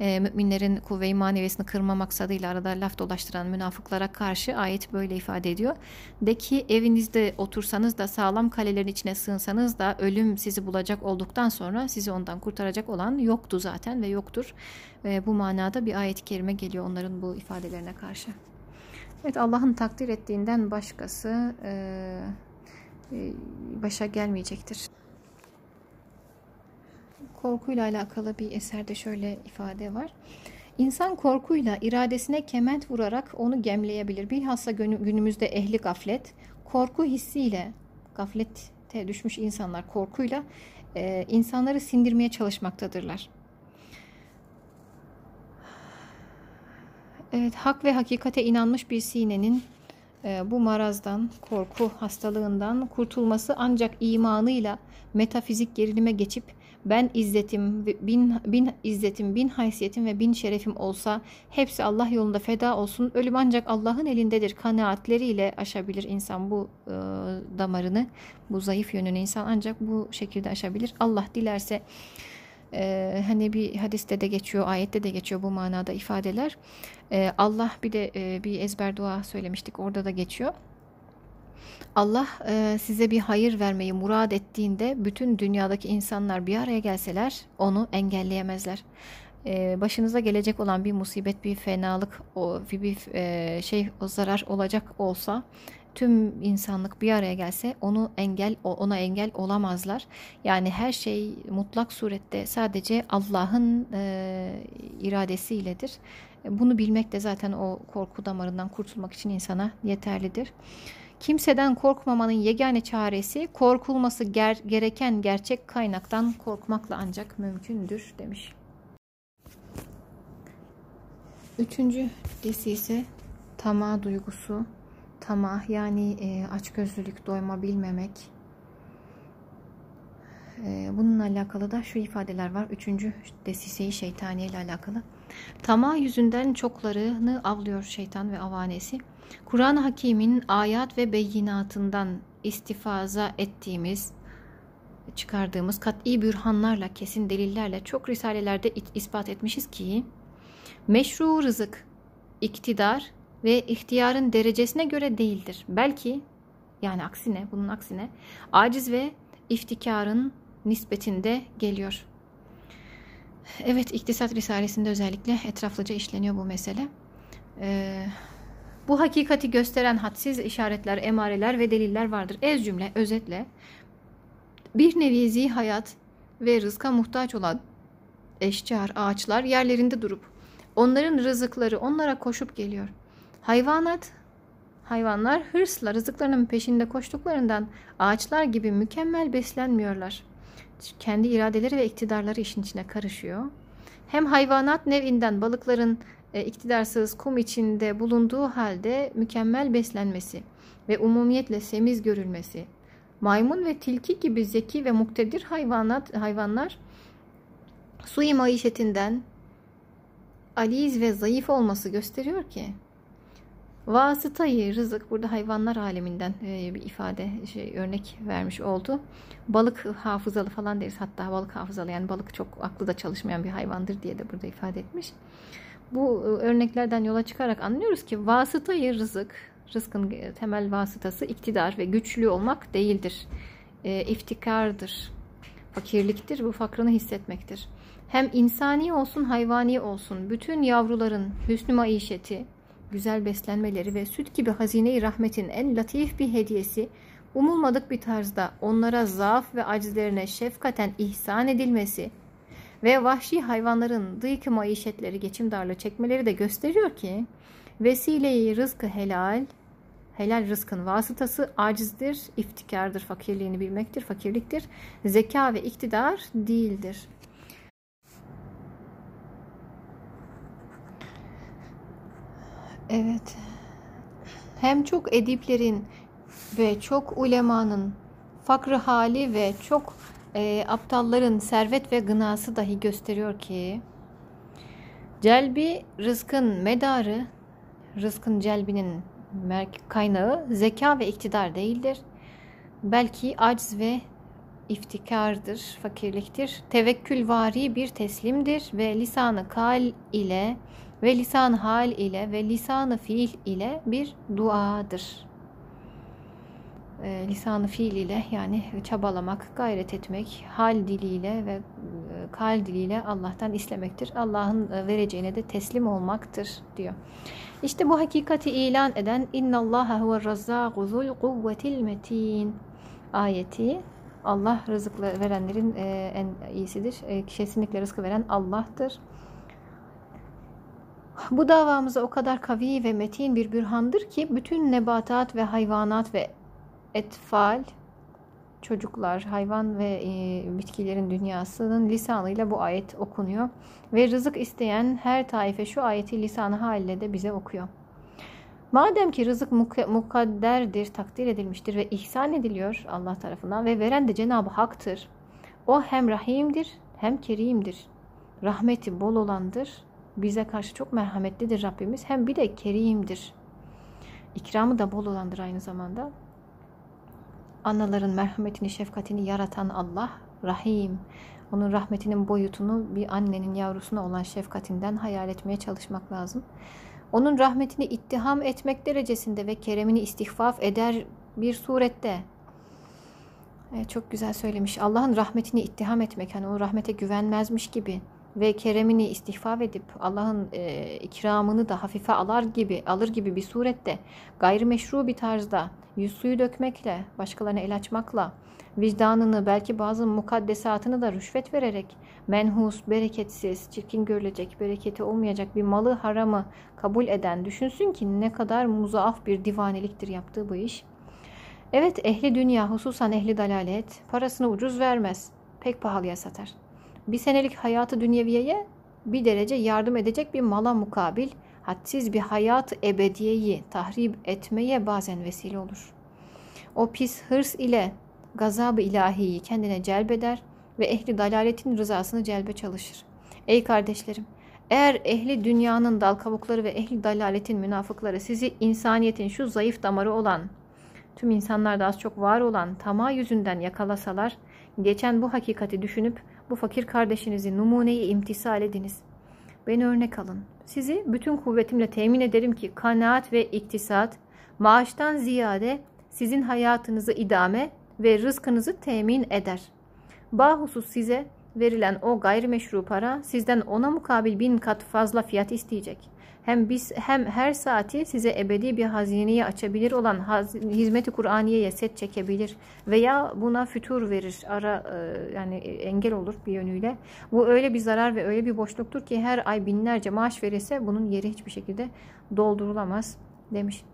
e, müminlerin kuvve-i maneviyesini kırma maksadıyla arada laf dolaştıran münafıklara karşı ayet böyle ifade ediyor. De ki evinizde otursanız da sağlam kalelerin içine sığınsanız da ölüm sizi bulacak olduktan sonra sizi ondan kurtaracak olan yoktu zaten ve yoktur. E, bu manada bir ayet-i kerime geliyor onların bu ifadelerine karşı. Evet Allah'ın takdir ettiğinden başkası e, e, başa gelmeyecektir. Korkuyla alakalı bir eserde şöyle ifade var. İnsan korkuyla iradesine kement vurarak onu gemleyebilir. Bilhassa günümüzde ehli gaflet, korku hissiyle, gaflete düşmüş insanlar korkuyla e, insanları sindirmeye çalışmaktadırlar. Evet, hak ve hakikate inanmış bir sinenin e, bu marazdan, korku hastalığından kurtulması ancak imanıyla metafizik gerilime geçip ben izzetim, bin, bin izzetim, bin haysiyetim ve bin şerefim olsa hepsi Allah yolunda feda olsun. Ölüm ancak Allah'ın elindedir. Kanaatleriyle aşabilir insan bu e, damarını, bu zayıf yönünü insan ancak bu şekilde aşabilir. Allah dilerse ee, hani bir hadiste de geçiyor, ayette de geçiyor bu manada ifadeler. Ee, Allah bir de e, bir ezber dua söylemiştik orada da geçiyor. Allah e, size bir hayır vermeyi murad ettiğinde bütün dünyadaki insanlar bir araya gelseler onu engelleyemezler. E, başınıza gelecek olan bir musibet, bir fenalık, o bir e, şey, o zarar olacak olsa tüm insanlık bir araya gelse onu engel ona engel olamazlar. Yani her şey mutlak surette sadece Allah'ın e, iradesiyledir. Bunu bilmek de zaten o korku damarından kurtulmak için insana yeterlidir. Kimseden korkmamanın yegane çaresi korkulması ger gereken gerçek kaynaktan korkmakla ancak mümkündür demiş. Üçüncü desi ise tamah duygusu. Tamah yani e, açgözlülük, doyma bilmemek. E, bununla alakalı da şu ifadeler var. Üçüncü desiseyi şeytaniye ile alakalı. Tamah yüzünden çoklarını avlıyor şeytan ve avanesi. Kur'an-ı Hakim'in ayat ve beyinatından istifaza ettiğimiz, çıkardığımız kat'i bürhanlarla, kesin delillerle çok risalelerde ispat etmişiz ki meşru rızık, iktidar ve ihtiyarın derecesine göre değildir. Belki yani aksine, bunun aksine aciz ve iftikarın nispetinde geliyor. Evet, İktisat Risalesi'nde özellikle etraflıca işleniyor bu mesele. Ee, bu hakikati gösteren hadsiz işaretler, emareler ve deliller vardır. Ez cümle, özetle Bir nevi zihayat ve rızka muhtaç olan eşcar, ağaçlar yerlerinde durup onların rızıkları onlara koşup geliyor. Hayvanat, hayvanlar hırsla rızıklarının peşinde koştuklarından ağaçlar gibi mükemmel beslenmiyorlar. Kendi iradeleri ve iktidarları işin içine karışıyor. Hem hayvanat nevinden balıkların e, iktidarsız kum içinde bulunduğu halde mükemmel beslenmesi ve umumiyetle semiz görülmesi, maymun ve tilki gibi zeki ve muktedir hayvanat hayvanlar sui maişetinden aliz ve zayıf olması gösteriyor ki vasıtayı rızık burada hayvanlar aleminden e, bir ifade şey örnek vermiş oldu. Balık hafızalı falan deriz hatta balık hafızalı yani balık çok aklı da çalışmayan bir hayvandır diye de burada ifade etmiş. Bu e, örneklerden yola çıkarak anlıyoruz ki vasıtayı rızık, rızkın temel vasıtası iktidar ve güçlü olmak değildir. E, iftikardır, fakirliktir, bu fakrını hissetmektir. Hem insani olsun hayvani olsun bütün yavruların hüsnü maişeti, güzel beslenmeleri ve süt gibi hazine-i rahmetin en latif bir hediyesi umulmadık bir tarzda onlara zaaf ve acizlerine şefkaten ihsan edilmesi ve vahşi hayvanların dıyık maişetleri geçim darlığı çekmeleri de gösteriyor ki vesileyi rızkı helal, helal rızkın vasıtası acizdir, iftikardır, fakirliğini bilmektir, fakirliktir, zeka ve iktidar değildir. Evet. Hem çok ediplerin ve çok ulemanın fakrı hali ve çok e, aptalların servet ve gınası dahi gösteriyor ki celbi rızkın medarı, rızkın celbinin kaynağı zeka ve iktidar değildir. Belki acz ve iftikardır, fakirliktir. Tevekkülvari bir teslimdir ve lisanı kal ile ve lisan hal ile ve lisanı fiil ile bir duadır e, lisanı fiil ile yani çabalamak, gayret etmek, hal diliyle ve e, kal diliyle Allah'tan istemektir. Allah'ın e, vereceğine de teslim olmaktır diyor. İşte bu hakikati ilan eden innallaha huve razzaqu zul kuvvetil metin ayeti Allah rızık verenlerin e, en iyisidir. Kesinlikle rızkı veren Allah'tır. Bu davamıza o kadar kavi ve metin bir bürhandır ki bütün nebatat ve hayvanat ve etfal, çocuklar, hayvan ve e, bitkilerin dünyasının lisanıyla bu ayet okunuyor. Ve rızık isteyen her taife şu ayeti lisanı haliyle de bize okuyor. Madem ki rızık mukadderdir, takdir edilmiştir ve ihsan ediliyor Allah tarafından ve veren de Cenab-ı Hak'tır. O hem rahimdir hem kerimdir. Rahmeti bol olandır. Bize karşı çok merhametlidir Rabbimiz. Hem bir de kerimdir. İkramı da bol olandır aynı zamanda. Anaların merhametini, şefkatini yaratan Allah Rahim. Onun rahmetinin boyutunu bir annenin yavrusuna olan şefkatinden hayal etmeye çalışmak lazım. Onun rahmetini ittiham etmek derecesinde ve keremini istihfaf eder bir surette. Evet, çok güzel söylemiş. Allah'ın rahmetini ittiham etmek, hani o rahmete güvenmezmiş gibi ve keremini istihfaf edip Allah'ın e, ikramını da hafife alar gibi alır gibi bir surette gayrimeşru bir tarzda yüz suyu dökmekle, başkalarına el açmakla, vicdanını belki bazı mukaddesatını da rüşvet vererek menhus, bereketsiz, çirkin görülecek, bereketi olmayacak bir malı haramı kabul eden düşünsün ki ne kadar muzaaf bir divaneliktir yaptığı bu iş. Evet ehli dünya hususan ehli dalalet parasını ucuz vermez, pek pahalıya satar. Bir senelik hayatı dünyeviyeye bir derece yardım edecek bir mala mukabil hadsiz bir hayat ebediyeyi tahrip etmeye bazen vesile olur. O pis hırs ile gazabı ilahiyi kendine celbeder ve ehli dalaletin rızasını celbe çalışır. Ey kardeşlerim! Eğer ehli dünyanın dal kavukları ve ehli dalaletin münafıkları sizi insaniyetin şu zayıf damarı olan, tüm insanlarda az çok var olan tamah yüzünden yakalasalar, geçen bu hakikati düşünüp bu fakir kardeşinizi numuneyi imtisal ediniz. Beni örnek alın. Sizi bütün kuvvetimle temin ederim ki kanaat ve iktisat maaştan ziyade sizin hayatınızı idame ve rızkınızı temin eder. Bahusus size verilen o gayrimeşru para sizden ona mukabil bin kat fazla fiyat isteyecek. Hem biz hem her saati size ebedi bir hazineyi açabilir olan hizmeti Kur'aniye'ye set çekebilir veya buna fütur verir. Ara e, yani engel olur bir yönüyle. Bu öyle bir zarar ve öyle bir boşluktur ki her ay binlerce maaş verirse bunun yeri hiçbir şekilde doldurulamaz demiş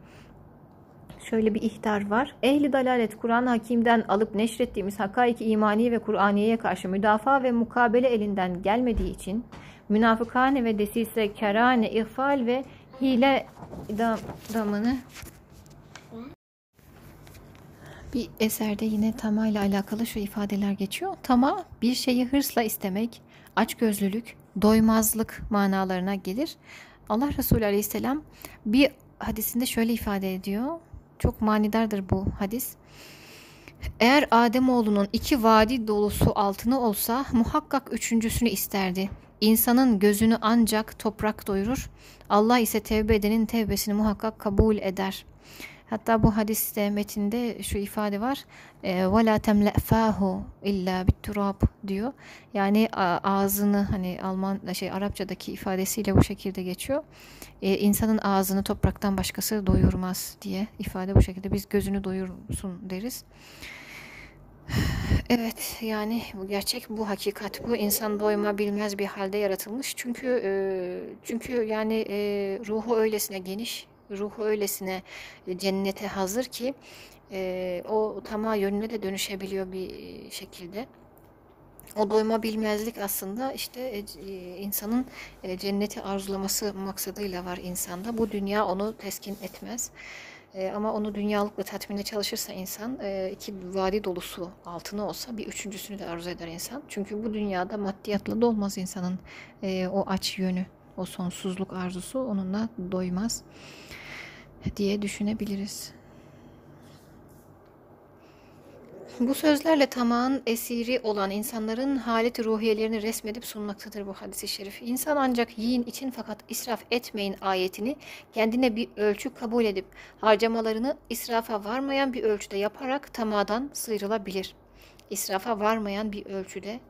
şöyle bir ihtar var. Ehli dalalet Kur'an Hakim'den alıp neşrettiğimiz hakaiki imani ve Kur'aniye'ye karşı müdafaa ve mukabele elinden gelmediği için münafıkane ve desise, kerane, ihfal ve hile damını bir eserde yine tama ile alakalı şu ifadeler geçiyor. Tama bir şeyi hırsla istemek, açgözlülük, doymazlık manalarına gelir. Allah Resulü Aleyhisselam bir hadisinde şöyle ifade ediyor. Çok manidardır bu hadis. Eğer Ademoğlunun iki vadi dolusu altını olsa muhakkak üçüncüsünü isterdi. İnsanın gözünü ancak toprak doyurur. Allah ise tevbe edenin tevbesini muhakkak kabul eder. Hatta bu hadiste metinde şu ifade var. وَلَا تَمْلَأْفَاهُ illa بِالتُّرَابِ diyor. Yani ağzını hani Alman şey Arapçadaki ifadesiyle bu şekilde geçiyor. Ee, insanın ağzını topraktan başkası doyurmaz diye ifade bu şekilde. Biz gözünü doyursun deriz. [sighs] Evet yani bu gerçek bu hakikat bu insan doyma bilmez bir halde yaratılmış çünkü e, çünkü yani e, ruhu öylesine geniş ruhu öylesine cennete hazır ki e, o tamam yönüne de dönüşebiliyor bir şekilde. O doyma bilmezlik aslında işte e, e, insanın e, cenneti arzulaması maksadıyla var insanda. Bu dünya onu teskin etmez. E, ama onu dünyalıkla tatminde çalışırsa insan e, iki vadi dolusu altını olsa bir üçüncüsünü de arzu eder insan. Çünkü bu dünyada maddiyatla da olmaz insanın e, o aç yönü, o sonsuzluk arzusu onunla doymaz diye düşünebiliriz. Bu sözlerle tamağın esiri olan insanların haleti ruhiyelerini resmedip sunmaktadır bu hadisi şerif. İnsan ancak yiyin için fakat israf etmeyin ayetini kendine bir ölçü kabul edip harcamalarını israfa varmayan bir ölçüde yaparak tamadan sıyrılabilir. İsrafa varmayan bir ölçüde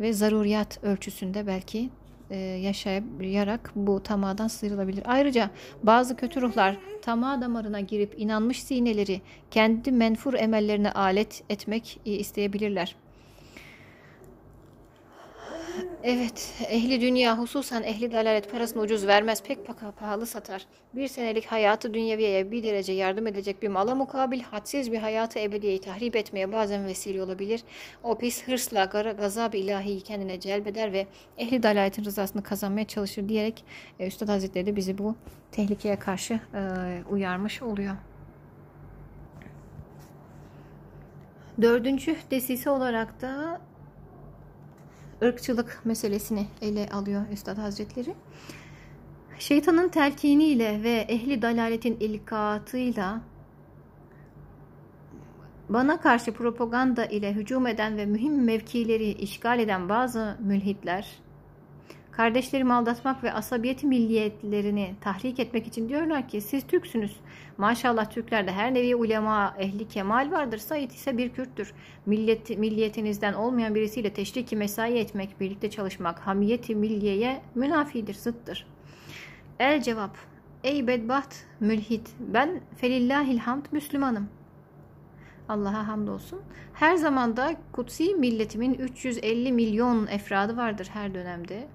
ve zaruriyat ölçüsünde belki yaşayarak bu tamadan sıyrılabilir. Ayrıca bazı kötü ruhlar tama damarına girip inanmış sineleri kendi menfur emellerine alet etmek isteyebilirler. Evet, ehli dünya hususan ehli dalalet parasını ucuz vermez, pek pahalı satar. Bir senelik hayatı dünyeviyeye bir derece yardım edecek bir mala mukabil hadsiz bir hayatı ebediyeyi tahrip etmeye bazen vesile olabilir. O pis hırsla gazab-ı ilahiyi kendine celbeder ve ehli dalaletin rızasını kazanmaya çalışır diyerek e, Üstad Hazretleri de bizi bu tehlikeye karşı e, uyarmış oluyor. Dördüncü desisi olarak da ırkçılık meselesini ele alıyor Üstad Hazretleri. Şeytanın telkiniyle ve ehli dalaletin ilkatıyla bana karşı propaganda ile hücum eden ve mühim mevkileri işgal eden bazı mülhitler, kardeşlerimi aldatmak ve asabiyet milliyetlerini tahrik etmek için diyorlar ki siz Türksünüz. Maşallah Türklerde her nevi ulema, ehli kemal vardır. Said ise bir Kürttür. Millet, milliyetinizden olmayan birisiyle teşriki mesai etmek, birlikte çalışmak, hamiyeti milliyeye münafidir, zıttır. El cevap. Ey bedbaht mülhit, ben felillahil hamd Müslümanım. Allah'a hamdolsun. Her zamanda kutsi milletimin 350 milyon efradı vardır her dönemde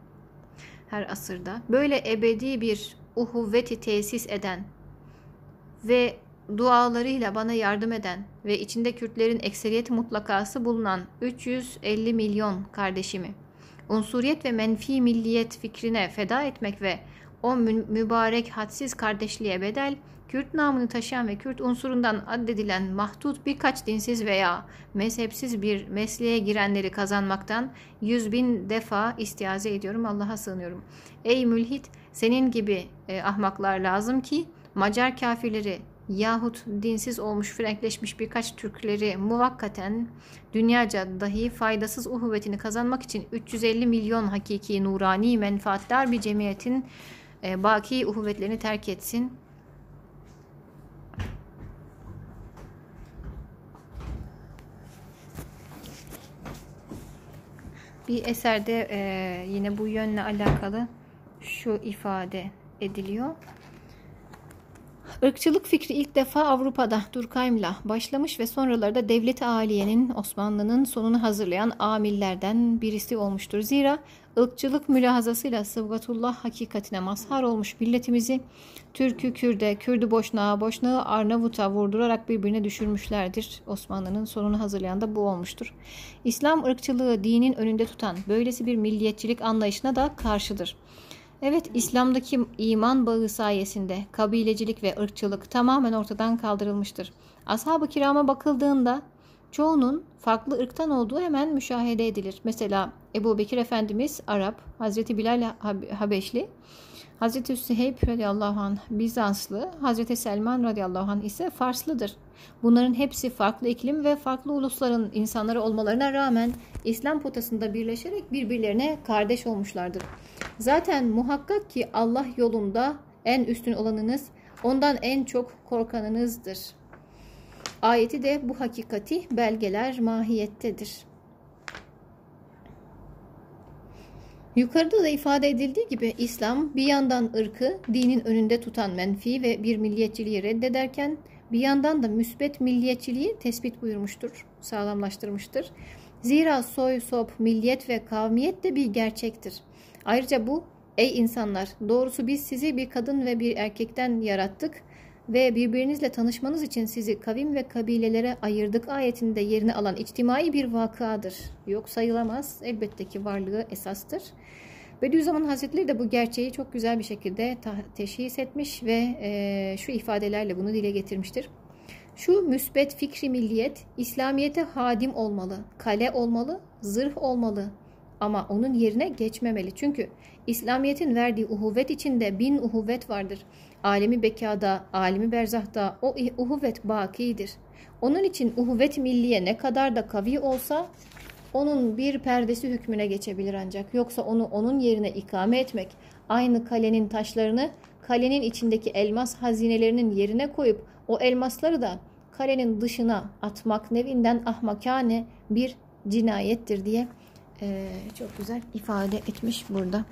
her asırda böyle ebedi bir uhuvveti tesis eden ve dualarıyla bana yardım eden ve içinde Kürtlerin ekseriyet mutlakası bulunan 350 milyon kardeşimi unsuriyet ve menfi milliyet fikrine feda etmek ve o mübarek hadsiz kardeşliğe bedel Kürt namını taşıyan ve Kürt unsurundan addedilen mahdut birkaç dinsiz veya mezhepsiz bir mesleğe girenleri kazanmaktan yüz bin defa istiaze ediyorum. Allah'a sığınıyorum. Ey mülhit senin gibi e, ahmaklar lazım ki Macar kafirleri yahut dinsiz olmuş, frenkleşmiş birkaç Türkleri muvakkaten dünyaca dahi faydasız uhuvvetini kazanmak için 350 milyon hakiki nurani menfaatler bir cemiyetin e, baki uhuvvetlerini terk etsin Bir eserde e, yine bu yönle alakalı şu ifade ediliyor. Irkçılık fikri ilk defa Avrupa'da Durkheim'la başlamış ve sonraları da devlet aliyenin Osmanlı'nın sonunu hazırlayan amillerden birisi olmuştur. Zira ırkçılık mülahazasıyla Sıvgatullah hakikatine mazhar olmuş milletimizi Türk'ü Kürde, Kürdü Boşnağa, Boşnağı Arnavut'a vurdurarak birbirine düşürmüşlerdir. Osmanlı'nın sonunu hazırlayan da bu olmuştur. İslam ırkçılığı dinin önünde tutan böylesi bir milliyetçilik anlayışına da karşıdır. Evet, İslam'daki iman bağı sayesinde kabilecilik ve ırkçılık tamamen ortadan kaldırılmıştır. Ashab-ı kirama bakıldığında çoğunun farklı ırktan olduğu hemen müşahede edilir. Mesela Ebu Bekir Efendimiz Arap, Hazreti Bilal Habeşli, Hazreti Süheyb radıyallahu anh Bizanslı, Hazreti Selman radıyallahu anh ise Farslıdır. Bunların hepsi farklı iklim ve farklı ulusların insanları olmalarına rağmen İslam potasında birleşerek birbirlerine kardeş olmuşlardır. Zaten muhakkak ki Allah yolunda en üstün olanınız, ondan en çok korkanınızdır. Ayeti de bu hakikati belgeler mahiyettedir. Yukarıda da ifade edildiği gibi İslam bir yandan ırkı dinin önünde tutan menfi ve bir milliyetçiliği reddederken bir yandan da müsbet milliyetçiliği tespit buyurmuştur, sağlamlaştırmıştır. Zira soy, sop, milliyet ve kavmiyet de bir gerçektir. Ayrıca bu, ey insanlar doğrusu biz sizi bir kadın ve bir erkekten yarattık ve birbirinizle tanışmanız için sizi kavim ve kabilelere ayırdık ayetinde yerini alan içtimai bir vakadır. Yok sayılamaz. Elbette ki varlığı esastır. Bediüzzaman Hazretleri de bu gerçeği çok güzel bir şekilde teşhis etmiş ve e, şu ifadelerle bunu dile getirmiştir. Şu müsbet fikri milliyet İslamiyete hadim olmalı, kale olmalı, zırh olmalı ama onun yerine geçmemeli. Çünkü İslamiyet'in verdiği uhuvvet içinde bin uhuvvet vardır. Alemi bekada, alemi berzahta o uhuvvet bakidir. Onun için uhuvvet milliye ne kadar da kavi olsa onun bir perdesi hükmüne geçebilir ancak. Yoksa onu onun yerine ikame etmek, aynı kalenin taşlarını kalenin içindeki elmas hazinelerinin yerine koyup o elmasları da kalenin dışına atmak nevinden ahmakane bir cinayettir diye e, çok güzel ifade etmiş burada.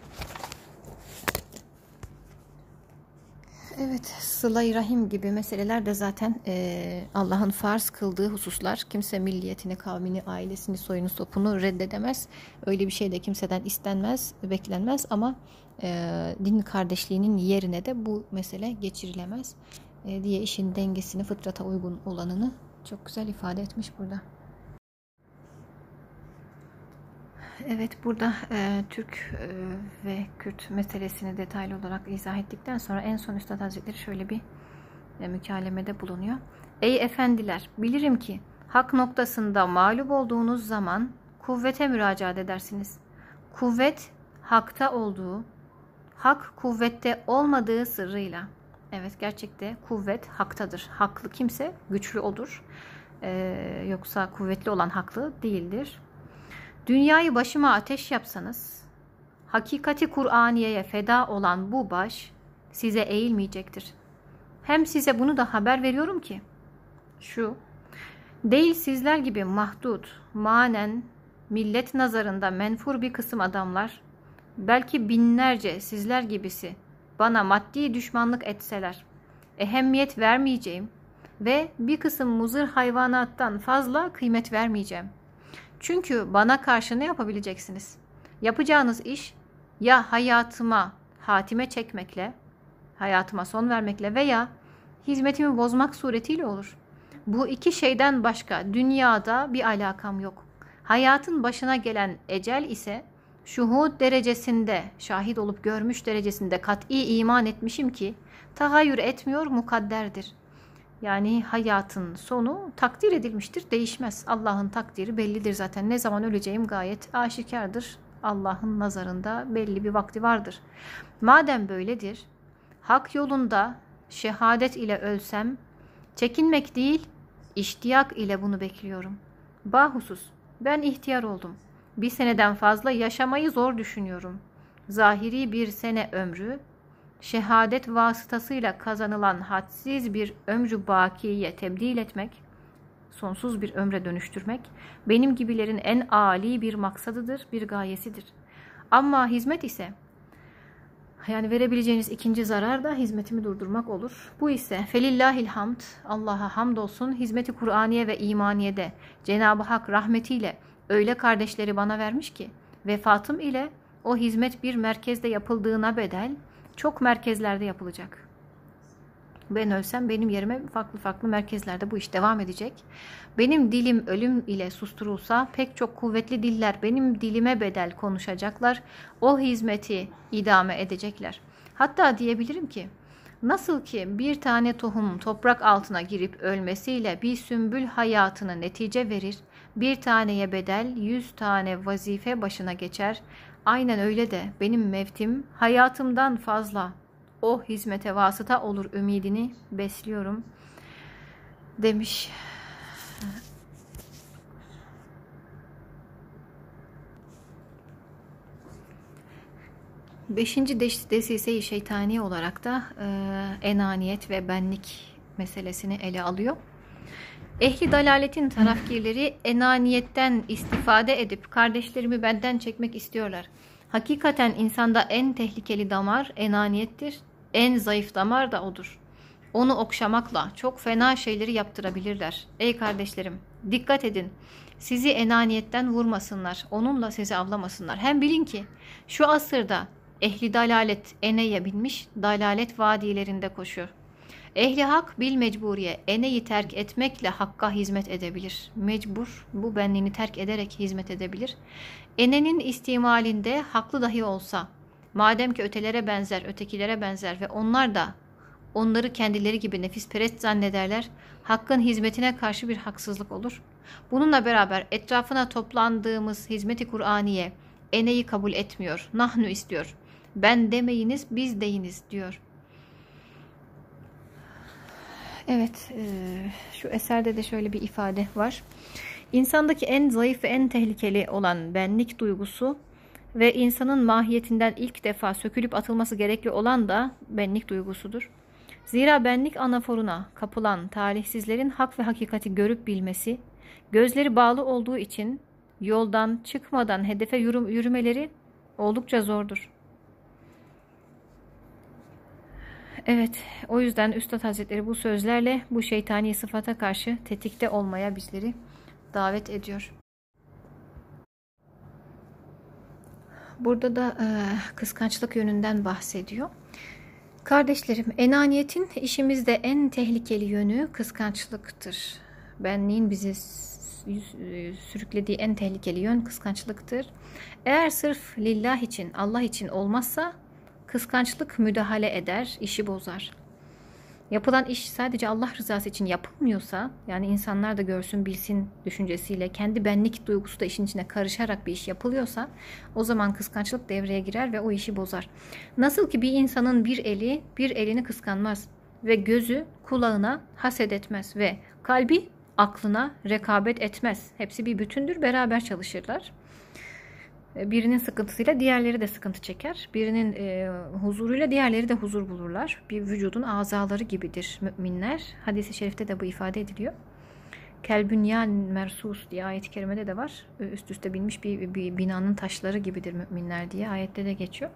Evet, sıla rahim gibi meseleler de zaten e, Allah'ın farz kıldığı hususlar. Kimse milliyetini, kavmini, ailesini, soyunu, sopunu reddedemez. Öyle bir şey de kimseden istenmez, beklenmez ama e, din kardeşliğinin yerine de bu mesele geçirilemez e, diye işin dengesini, fıtrata uygun olanını çok güzel ifade etmiş burada. Evet burada e, Türk e, ve Kürt meselesini detaylı olarak izah ettikten sonra en son Üstad Hazretleri şöyle bir e, mükalemede bulunuyor. Ey efendiler bilirim ki hak noktasında mağlup olduğunuz zaman kuvvete müracaat edersiniz. Kuvvet hakta olduğu, hak kuvvette olmadığı sırrıyla. Evet gerçekte kuvvet haktadır. Haklı kimse güçlü olur. Ee, yoksa kuvvetli olan haklı değildir. Dünyayı başıma ateş yapsanız, hakikati Kur'aniye'ye feda olan bu baş size eğilmeyecektir. Hem size bunu da haber veriyorum ki, şu, değil sizler gibi mahdut, manen, millet nazarında menfur bir kısım adamlar, belki binlerce sizler gibisi bana maddi düşmanlık etseler, ehemmiyet vermeyeceğim ve bir kısım muzır hayvanattan fazla kıymet vermeyeceğim.'' Çünkü bana karşı ne yapabileceksiniz? Yapacağınız iş ya hayatıma hatime çekmekle, hayatıma son vermekle veya hizmetimi bozmak suretiyle olur. Bu iki şeyden başka dünyada bir alakam yok. Hayatın başına gelen ecel ise şuhud derecesinde, şahit olup görmüş derecesinde kat'i iman etmişim ki tahayyür etmiyor mukadderdir. Yani hayatın sonu takdir edilmiştir, değişmez. Allah'ın takdiri bellidir zaten. Ne zaman öleceğim gayet aşikardır. Allah'ın nazarında belli bir vakti vardır. Madem böyledir, hak yolunda şehadet ile ölsem, çekinmek değil, iştiyak ile bunu bekliyorum. Bahusus, ben ihtiyar oldum. Bir seneden fazla yaşamayı zor düşünüyorum. Zahiri bir sene ömrü, şehadet vasıtasıyla kazanılan hadsiz bir ömrü bakiye tebdil etmek, sonsuz bir ömre dönüştürmek, benim gibilerin en âli bir maksadıdır, bir gayesidir. Ama hizmet ise, Yani verebileceğiniz ikinci zarar da hizmetimi durdurmak olur. Bu ise felillahil hamd, Allah'a hamdolsun hizmeti Kur'aniye ve imaniyede Cenab-ı Hak rahmetiyle öyle kardeşleri bana vermiş ki vefatım ile o hizmet bir merkezde yapıldığına bedel çok merkezlerde yapılacak. Ben ölsem benim yerime farklı farklı merkezlerde bu iş devam edecek. Benim dilim ölüm ile susturulsa pek çok kuvvetli diller benim dilime bedel konuşacaklar. O hizmeti idame edecekler. Hatta diyebilirim ki nasıl ki bir tane tohum toprak altına girip ölmesiyle bir sümbül hayatına netice verir, bir taneye bedel yüz tane vazife başına geçer. Aynen öyle de benim mevtim hayatımdan fazla o hizmete vasıta olur ümidini besliyorum demiş. Beşinci desise-i şeytani olarak da e, enaniyet ve benlik meselesini ele alıyor. Ehli dalaletin tarafgirleri enaniyetten istifade edip kardeşlerimi benden çekmek istiyorlar. Hakikaten insanda en tehlikeli damar enaniyettir. En zayıf damar da odur. Onu okşamakla çok fena şeyleri yaptırabilirler. Ey kardeşlerim, dikkat edin. Sizi enaniyetten vurmasınlar, onunla sizi avlamasınlar. Hem bilin ki şu asırda ehli dalalet eneye binmiş, dalalet vadilerinde koşuyor. Ehli hak bil mecburiye eneyi terk etmekle hakka hizmet edebilir. Mecbur bu benliğini terk ederek hizmet edebilir. Enenin istimalinde haklı dahi olsa madem ki ötelere benzer, ötekilere benzer ve onlar da onları kendileri gibi nefis perest zannederler, hakkın hizmetine karşı bir haksızlık olur. Bununla beraber etrafına toplandığımız hizmeti Kur'aniye eneyi kabul etmiyor, nahnu istiyor. Ben demeyiniz, biz deyiniz diyor. Evet, e, şu eserde de şöyle bir ifade var. İnsandaki en zayıf ve en tehlikeli olan benlik duygusu ve insanın mahiyetinden ilk defa sökülüp atılması gerekli olan da benlik duygusudur. Zira benlik anaforuna kapılan talihsizlerin hak ve hakikati görüp bilmesi, gözleri bağlı olduğu için yoldan çıkmadan hedefe yürümeleri oldukça zordur. Evet, o yüzden Üstad Hazretleri bu sözlerle bu şeytani sıfata karşı tetikte olmaya bizleri davet ediyor. Burada da e, kıskançlık yönünden bahsediyor. Kardeşlerim, enaniyetin işimizde en tehlikeli yönü kıskançlıktır. Benliğin bizi sürüklediği en tehlikeli yön kıskançlıktır. Eğer sırf lillah için, Allah için olmazsa Kıskançlık müdahale eder, işi bozar. Yapılan iş sadece Allah rızası için yapılmıyorsa, yani insanlar da görsün bilsin düşüncesiyle, kendi benlik duygusu da işin içine karışarak bir iş yapılıyorsa, o zaman kıskançlık devreye girer ve o işi bozar. Nasıl ki bir insanın bir eli bir elini kıskanmaz ve gözü kulağına haset etmez ve kalbi aklına rekabet etmez. Hepsi bir bütündür, beraber çalışırlar. E, birinin sıkıntısıyla diğerleri de sıkıntı çeker. Birinin e, huzuruyla diğerleri de huzur bulurlar. Bir vücudun azaları gibidir müminler. Hadis-i şerifte de bu ifade ediliyor. Kelbünyan mersus diye ayet-i kerimede de var. E, üst üste binmiş bir, bir binanın taşları gibidir müminler diye ayette de geçiyor.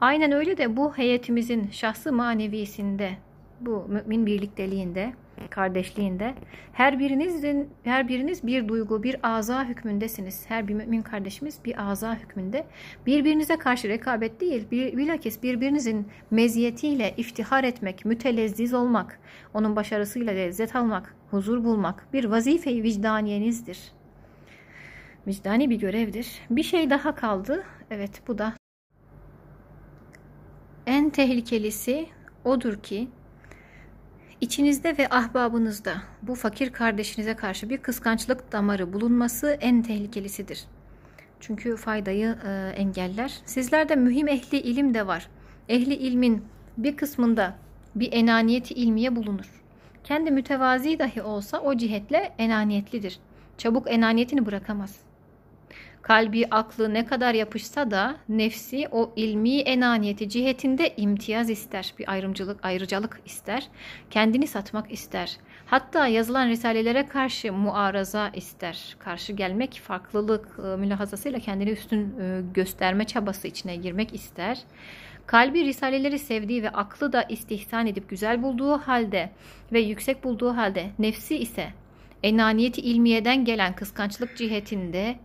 Aynen öyle de bu heyetimizin şahsı manevisinde, bu mümin birlikteliğinde, kardeşliğinde her birinizin her biriniz bir duygu, bir aza hükmündesiniz. Her bir mümin kardeşimiz bir aza hükmünde. Birbirinize karşı rekabet değil, bir, bilakis birbirinizin meziyetiyle iftihar etmek, mütelezziz olmak, onun başarısıyla lezzet almak, huzur bulmak bir vazife-i vicdaniyenizdir. Vicdani bir görevdir. Bir şey daha kaldı. Evet bu da en tehlikelisi odur ki İçinizde ve ahbabınızda bu fakir kardeşinize karşı bir kıskançlık damarı bulunması en tehlikelisidir. Çünkü faydayı e, engeller. Sizlerde mühim ehli ilim de var. Ehli ilmin bir kısmında bir enaniyeti ilmiye bulunur. Kendi mütevazi dahi olsa o cihetle enaniyetlidir. Çabuk enaniyetini bırakamaz kalbi, aklı ne kadar yapışsa da nefsi o ilmi enaniyeti cihetinde imtiyaz ister. Bir ayrımcılık, ayrıcalık ister. Kendini satmak ister. Hatta yazılan risalelere karşı muaraza ister. Karşı gelmek, farklılık e, mülahazasıyla kendini üstün e, gösterme çabası içine girmek ister. Kalbi risaleleri sevdiği ve aklı da istihsan edip güzel bulduğu halde ve yüksek bulduğu halde nefsi ise enaniyeti ilmiyeden gelen kıskançlık cihetinde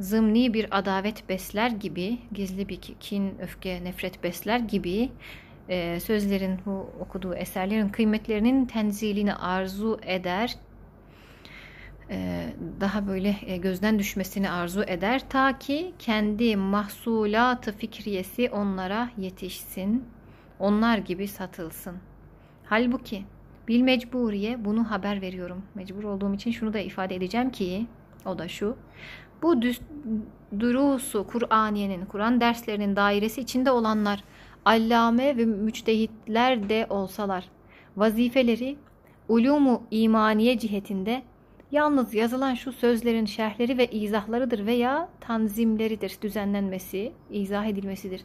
zımni bir adavet besler gibi, gizli bir kin, öfke, nefret besler gibi e, sözlerin, bu okuduğu eserlerin kıymetlerinin tenzilini arzu eder, e, daha böyle e, gözden düşmesini arzu eder ta ki kendi mahsulatı fikriyesi onlara yetişsin, onlar gibi satılsın. Halbuki bil mecburiye bunu haber veriyorum. Mecbur olduğum için şunu da ifade edeceğim ki o da şu. Bu durusu Kur'aniyenin, Kur'an derslerinin dairesi içinde olanlar allame ve müçtehitler de olsalar vazifeleri ulumu imaniye cihetinde yalnız yazılan şu sözlerin şerhleri ve izahlarıdır veya tanzimleridir, düzenlenmesi, izah edilmesidir.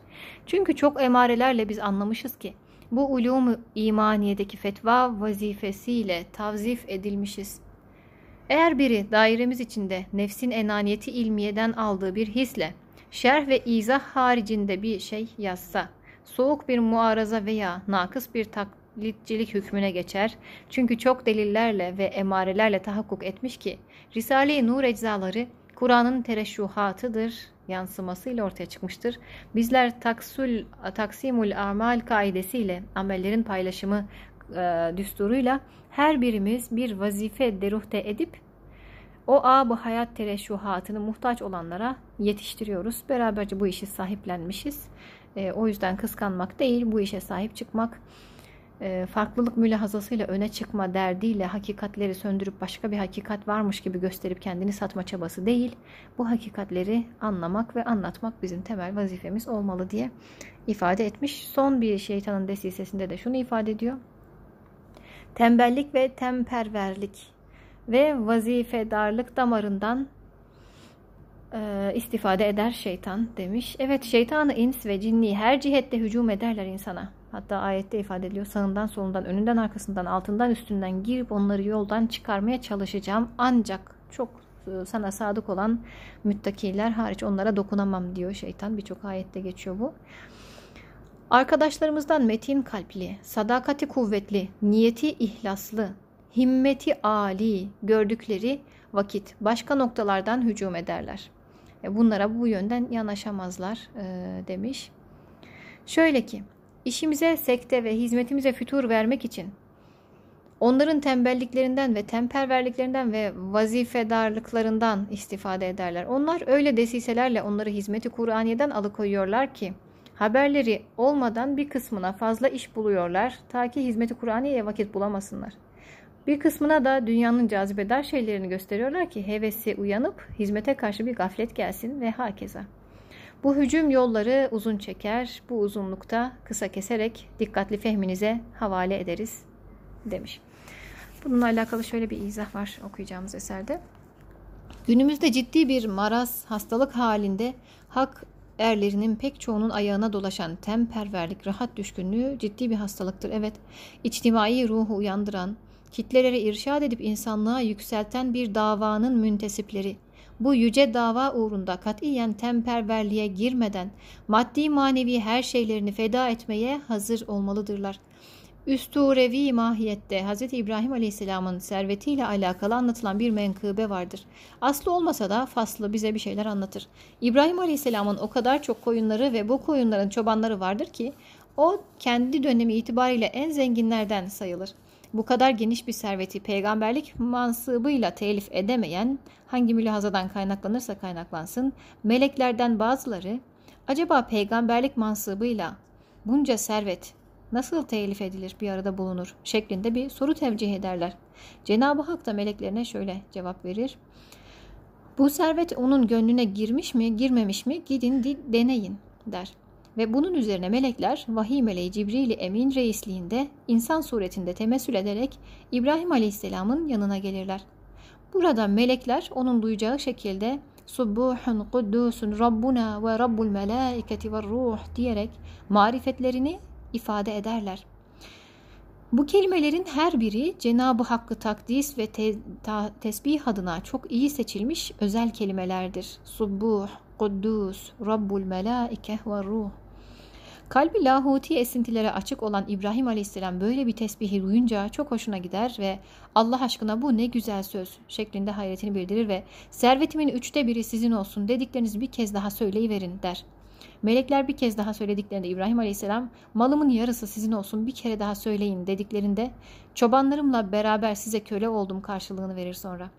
Çünkü çok emarelerle biz anlamışız ki bu ulumu imaniyedeki fetva vazifesiyle tavzif edilmişiz. Eğer biri dairemiz içinde nefsin enaniyeti ilmiyeden aldığı bir hisle şerh ve izah haricinde bir şey yazsa, soğuk bir muaraza veya nakıs bir taklitçilik hükmüne geçer. Çünkü çok delillerle ve emarelerle tahakkuk etmiş ki Risale-i Nur eczaları Kur'an'ın tereşşuhatıdır, yansımasıyla ortaya çıkmıştır. Bizler taksul, taksimul amal kaidesiyle amellerin paylaşımı e, düsturuyla her birimiz bir vazife deruhte edip o ab hayat tereşşuhatını muhtaç olanlara yetiştiriyoruz. Beraberce bu işi sahiplenmişiz. E, o yüzden kıskanmak değil, bu işe sahip çıkmak, e, farklılık mülahazasıyla öne çıkma derdiyle hakikatleri söndürüp başka bir hakikat varmış gibi gösterip kendini satma çabası değil, bu hakikatleri anlamak ve anlatmak bizim temel vazifemiz olmalı diye ifade etmiş. Son bir şeytanın desisesinde de şunu ifade ediyor. Tembellik ve temperverlik ve vazifedarlık damarından e, istifade eder şeytan demiş. Evet şeytanı ins ve cinni her cihette hücum ederler insana. Hatta ayette ifade ediliyor sağından solundan önünden arkasından altından üstünden girip onları yoldan çıkarmaya çalışacağım. Ancak çok e, sana sadık olan müttakiler hariç onlara dokunamam diyor şeytan. Birçok ayette geçiyor bu. Arkadaşlarımızdan metin kalpli, sadakati kuvvetli, niyeti ihlaslı, himmeti âli gördükleri vakit başka noktalardan hücum ederler. E, bunlara bu yönden yanaşamazlar e, demiş. Şöyle ki işimize sekte ve hizmetimize fütur vermek için onların tembelliklerinden ve temperverliklerinden ve vazifedarlıklarından istifade ederler. Onlar öyle desiselerle onları hizmeti Kur'aniye'den alıkoyuyorlar ki haberleri olmadan bir kısmına fazla iş buluyorlar ta ki hizmeti Kur'aniye'ye vakit bulamasınlar. Bir kısmına da dünyanın cazibedar şeylerini gösteriyorlar ki hevesi uyanıp hizmete karşı bir gaflet gelsin ve hakeza. Bu hücum yolları uzun çeker, bu uzunlukta kısa keserek dikkatli fehminize havale ederiz demiş. Bununla alakalı şöyle bir izah var okuyacağımız eserde. Günümüzde ciddi bir maraz, hastalık halinde hak erlerinin pek çoğunun ayağına dolaşan temperverlik, rahat düşkünlüğü ciddi bir hastalıktır. Evet, içtimai ruhu uyandıran, kitlelere irşad edip insanlığa yükselten bir davanın müntesipleri, bu yüce dava uğrunda katiyen temperverliğe girmeden maddi manevi her şeylerini feda etmeye hazır olmalıdırlar. Üsturevi mahiyette Hz. İbrahim Aleyhisselam'ın servetiyle alakalı anlatılan bir menkıbe vardır. Aslı olmasa da faslı bize bir şeyler anlatır. İbrahim Aleyhisselam'ın o kadar çok koyunları ve bu koyunların çobanları vardır ki o kendi dönemi itibariyle en zenginlerden sayılır bu kadar geniş bir serveti peygamberlik mansıbıyla telif edemeyen hangi mülahazadan kaynaklanırsa kaynaklansın meleklerden bazıları acaba peygamberlik mansıbıyla bunca servet nasıl telif edilir bir arada bulunur şeklinde bir soru tevcih ederler. Cenab-ı Hak da meleklerine şöyle cevap verir. Bu servet onun gönlüne girmiş mi girmemiş mi gidin deneyin der. Ve bunun üzerine melekler vahiy meleği Cibril Emin reisliğinde insan suretinde temessül ederek İbrahim Aleyhisselam'ın yanına gelirler. Burada melekler onun duyacağı şekilde Subbuhun kuddusun Rabbuna ve Rabbul melaiketi ve ruh diyerek marifetlerini ifade ederler. Bu kelimelerin her biri Cenab-ı Hakk'ı takdis ve te ta tesbih adına çok iyi seçilmiş özel kelimelerdir. Subbuh, Kuddus, Rabbul melaike ve ruh. Kalbi lahuti esintilere açık olan İbrahim Aleyhisselam böyle bir tesbihi duyunca çok hoşuna gider ve Allah aşkına bu ne güzel söz şeklinde hayretini bildirir ve servetimin üçte biri sizin olsun dediklerinizi bir kez daha söyleyiverin der. Melekler bir kez daha söylediklerinde İbrahim Aleyhisselam malımın yarısı sizin olsun bir kere daha söyleyin dediklerinde çobanlarımla beraber size köle oldum karşılığını verir sonra.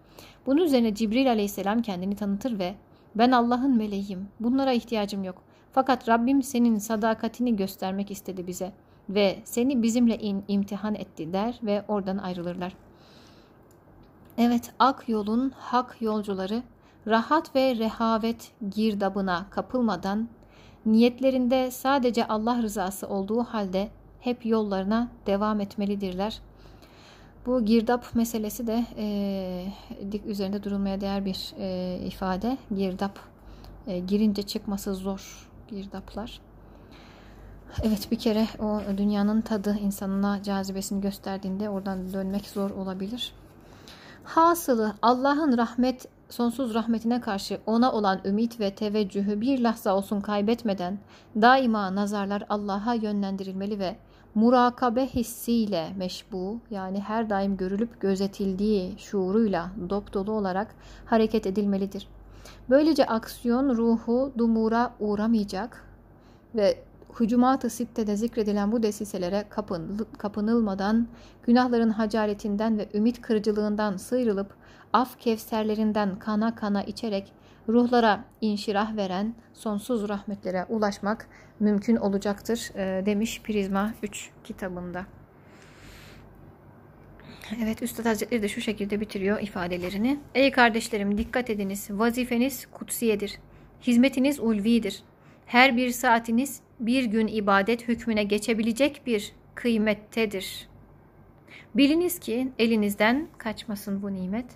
Bunun üzerine Cibril Aleyhisselam kendini tanıtır ve ben Allah'ın meleğim bunlara ihtiyacım yok. Fakat Rabbim senin sadakatini göstermek istedi bize ve seni bizimle in, imtihan etti der ve oradan ayrılırlar. Evet ak yolun hak yolcuları rahat ve rehavet girdabına kapılmadan niyetlerinde sadece Allah rızası olduğu halde hep yollarına devam etmelidirler. Bu girdap meselesi de e, üzerinde durulmaya değer bir e, ifade. Girdap e, girince çıkması zor girdaplar. Evet bir kere o dünyanın tadı insanına cazibesini gösterdiğinde oradan dönmek zor olabilir. Hasılı Allah'ın rahmet sonsuz rahmetine karşı ona olan ümit ve teveccühü bir lahza olsun kaybetmeden daima nazarlar Allah'a yönlendirilmeli ve murakabe hissiyle meşbu yani her daim görülüp gözetildiği şuuruyla dop dolu olarak hareket edilmelidir. Böylece aksiyon ruhu dumura uğramayacak ve Hücumat-ı Sitte'de zikredilen bu desiselere kapın, kapınılmadan, günahların hacaletinden ve ümit kırıcılığından sıyrılıp, af kevserlerinden kana kana içerek ruhlara inşirah veren sonsuz rahmetlere ulaşmak mümkün olacaktır e, demiş Prizma 3 kitabında. Evet Üstad Hazretleri de şu şekilde bitiriyor ifadelerini. Ey kardeşlerim dikkat ediniz vazifeniz kutsiyedir. Hizmetiniz ulvidir. Her bir saatiniz bir gün ibadet hükmüne geçebilecek bir kıymettedir. Biliniz ki elinizden kaçmasın bu nimet.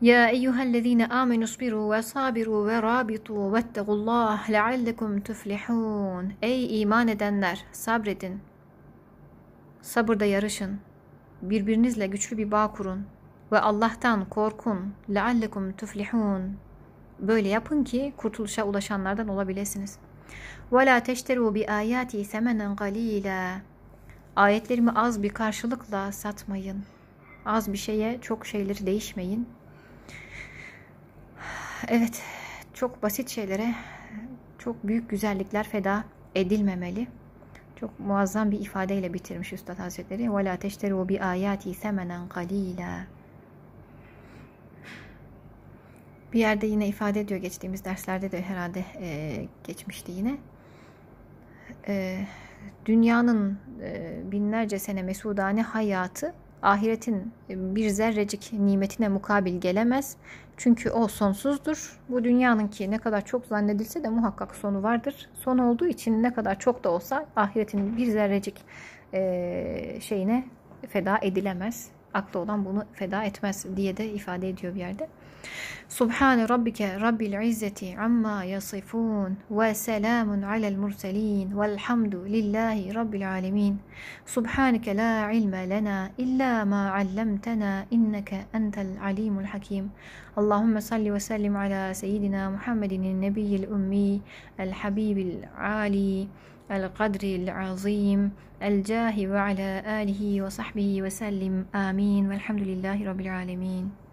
Ya eyyühellezine amenu sabiru ve sabiru ve rabitu vettegullah leallekum tuflihun. Ey iman edenler sabredin. Sabırda yarışın. Birbirinizle güçlü bir bağ kurun. Ve Allah'tan korkun. Leallekum tuflihun. Böyle yapın ki kurtuluşa ulaşanlardan olabilirsiniz. وَلَا تَشْتَرُوا بِآيَاتِي ثَمَنًا قَلِيلًا Ayetlerimi az bir karşılıkla satmayın. Az bir şeye çok şeyleri değişmeyin. Evet, çok basit şeylere çok büyük güzellikler feda edilmemeli. Çok muazzam bir ifadeyle bitirmiş Üstad Hazretleri. وَلَا تَشْتَرُوا بِآيَاتِي ثَمَنًا قَلِيلًا Bir yerde yine ifade ediyor geçtiğimiz derslerde de herhalde e, geçmişti yine. E, dünyanın e, binlerce sene mesudane hayatı ahiretin bir zerrecik nimetine mukabil gelemez. Çünkü o sonsuzdur. Bu dünyanınki ne kadar çok zannedilse de muhakkak sonu vardır. Son olduğu için ne kadar çok da olsa ahiretin bir zerrecik e, şeyine feda edilemez. Aklı olan bunu feda etmez diye de ifade ediyor bir yerde. سبحان ربك رب العزة عما يصفون وسلام على المرسلين والحمد لله رب العالمين. سبحانك لا علم لنا إلا ما علمتنا إنك أنت العليم الحكيم. اللهم صل وسلم على سيدنا محمد النبي الأمي الحبيب العالي القدر العظيم الجاه وعلى آله وصحبه وسلم. آمين. والحمد لله رب العالمين.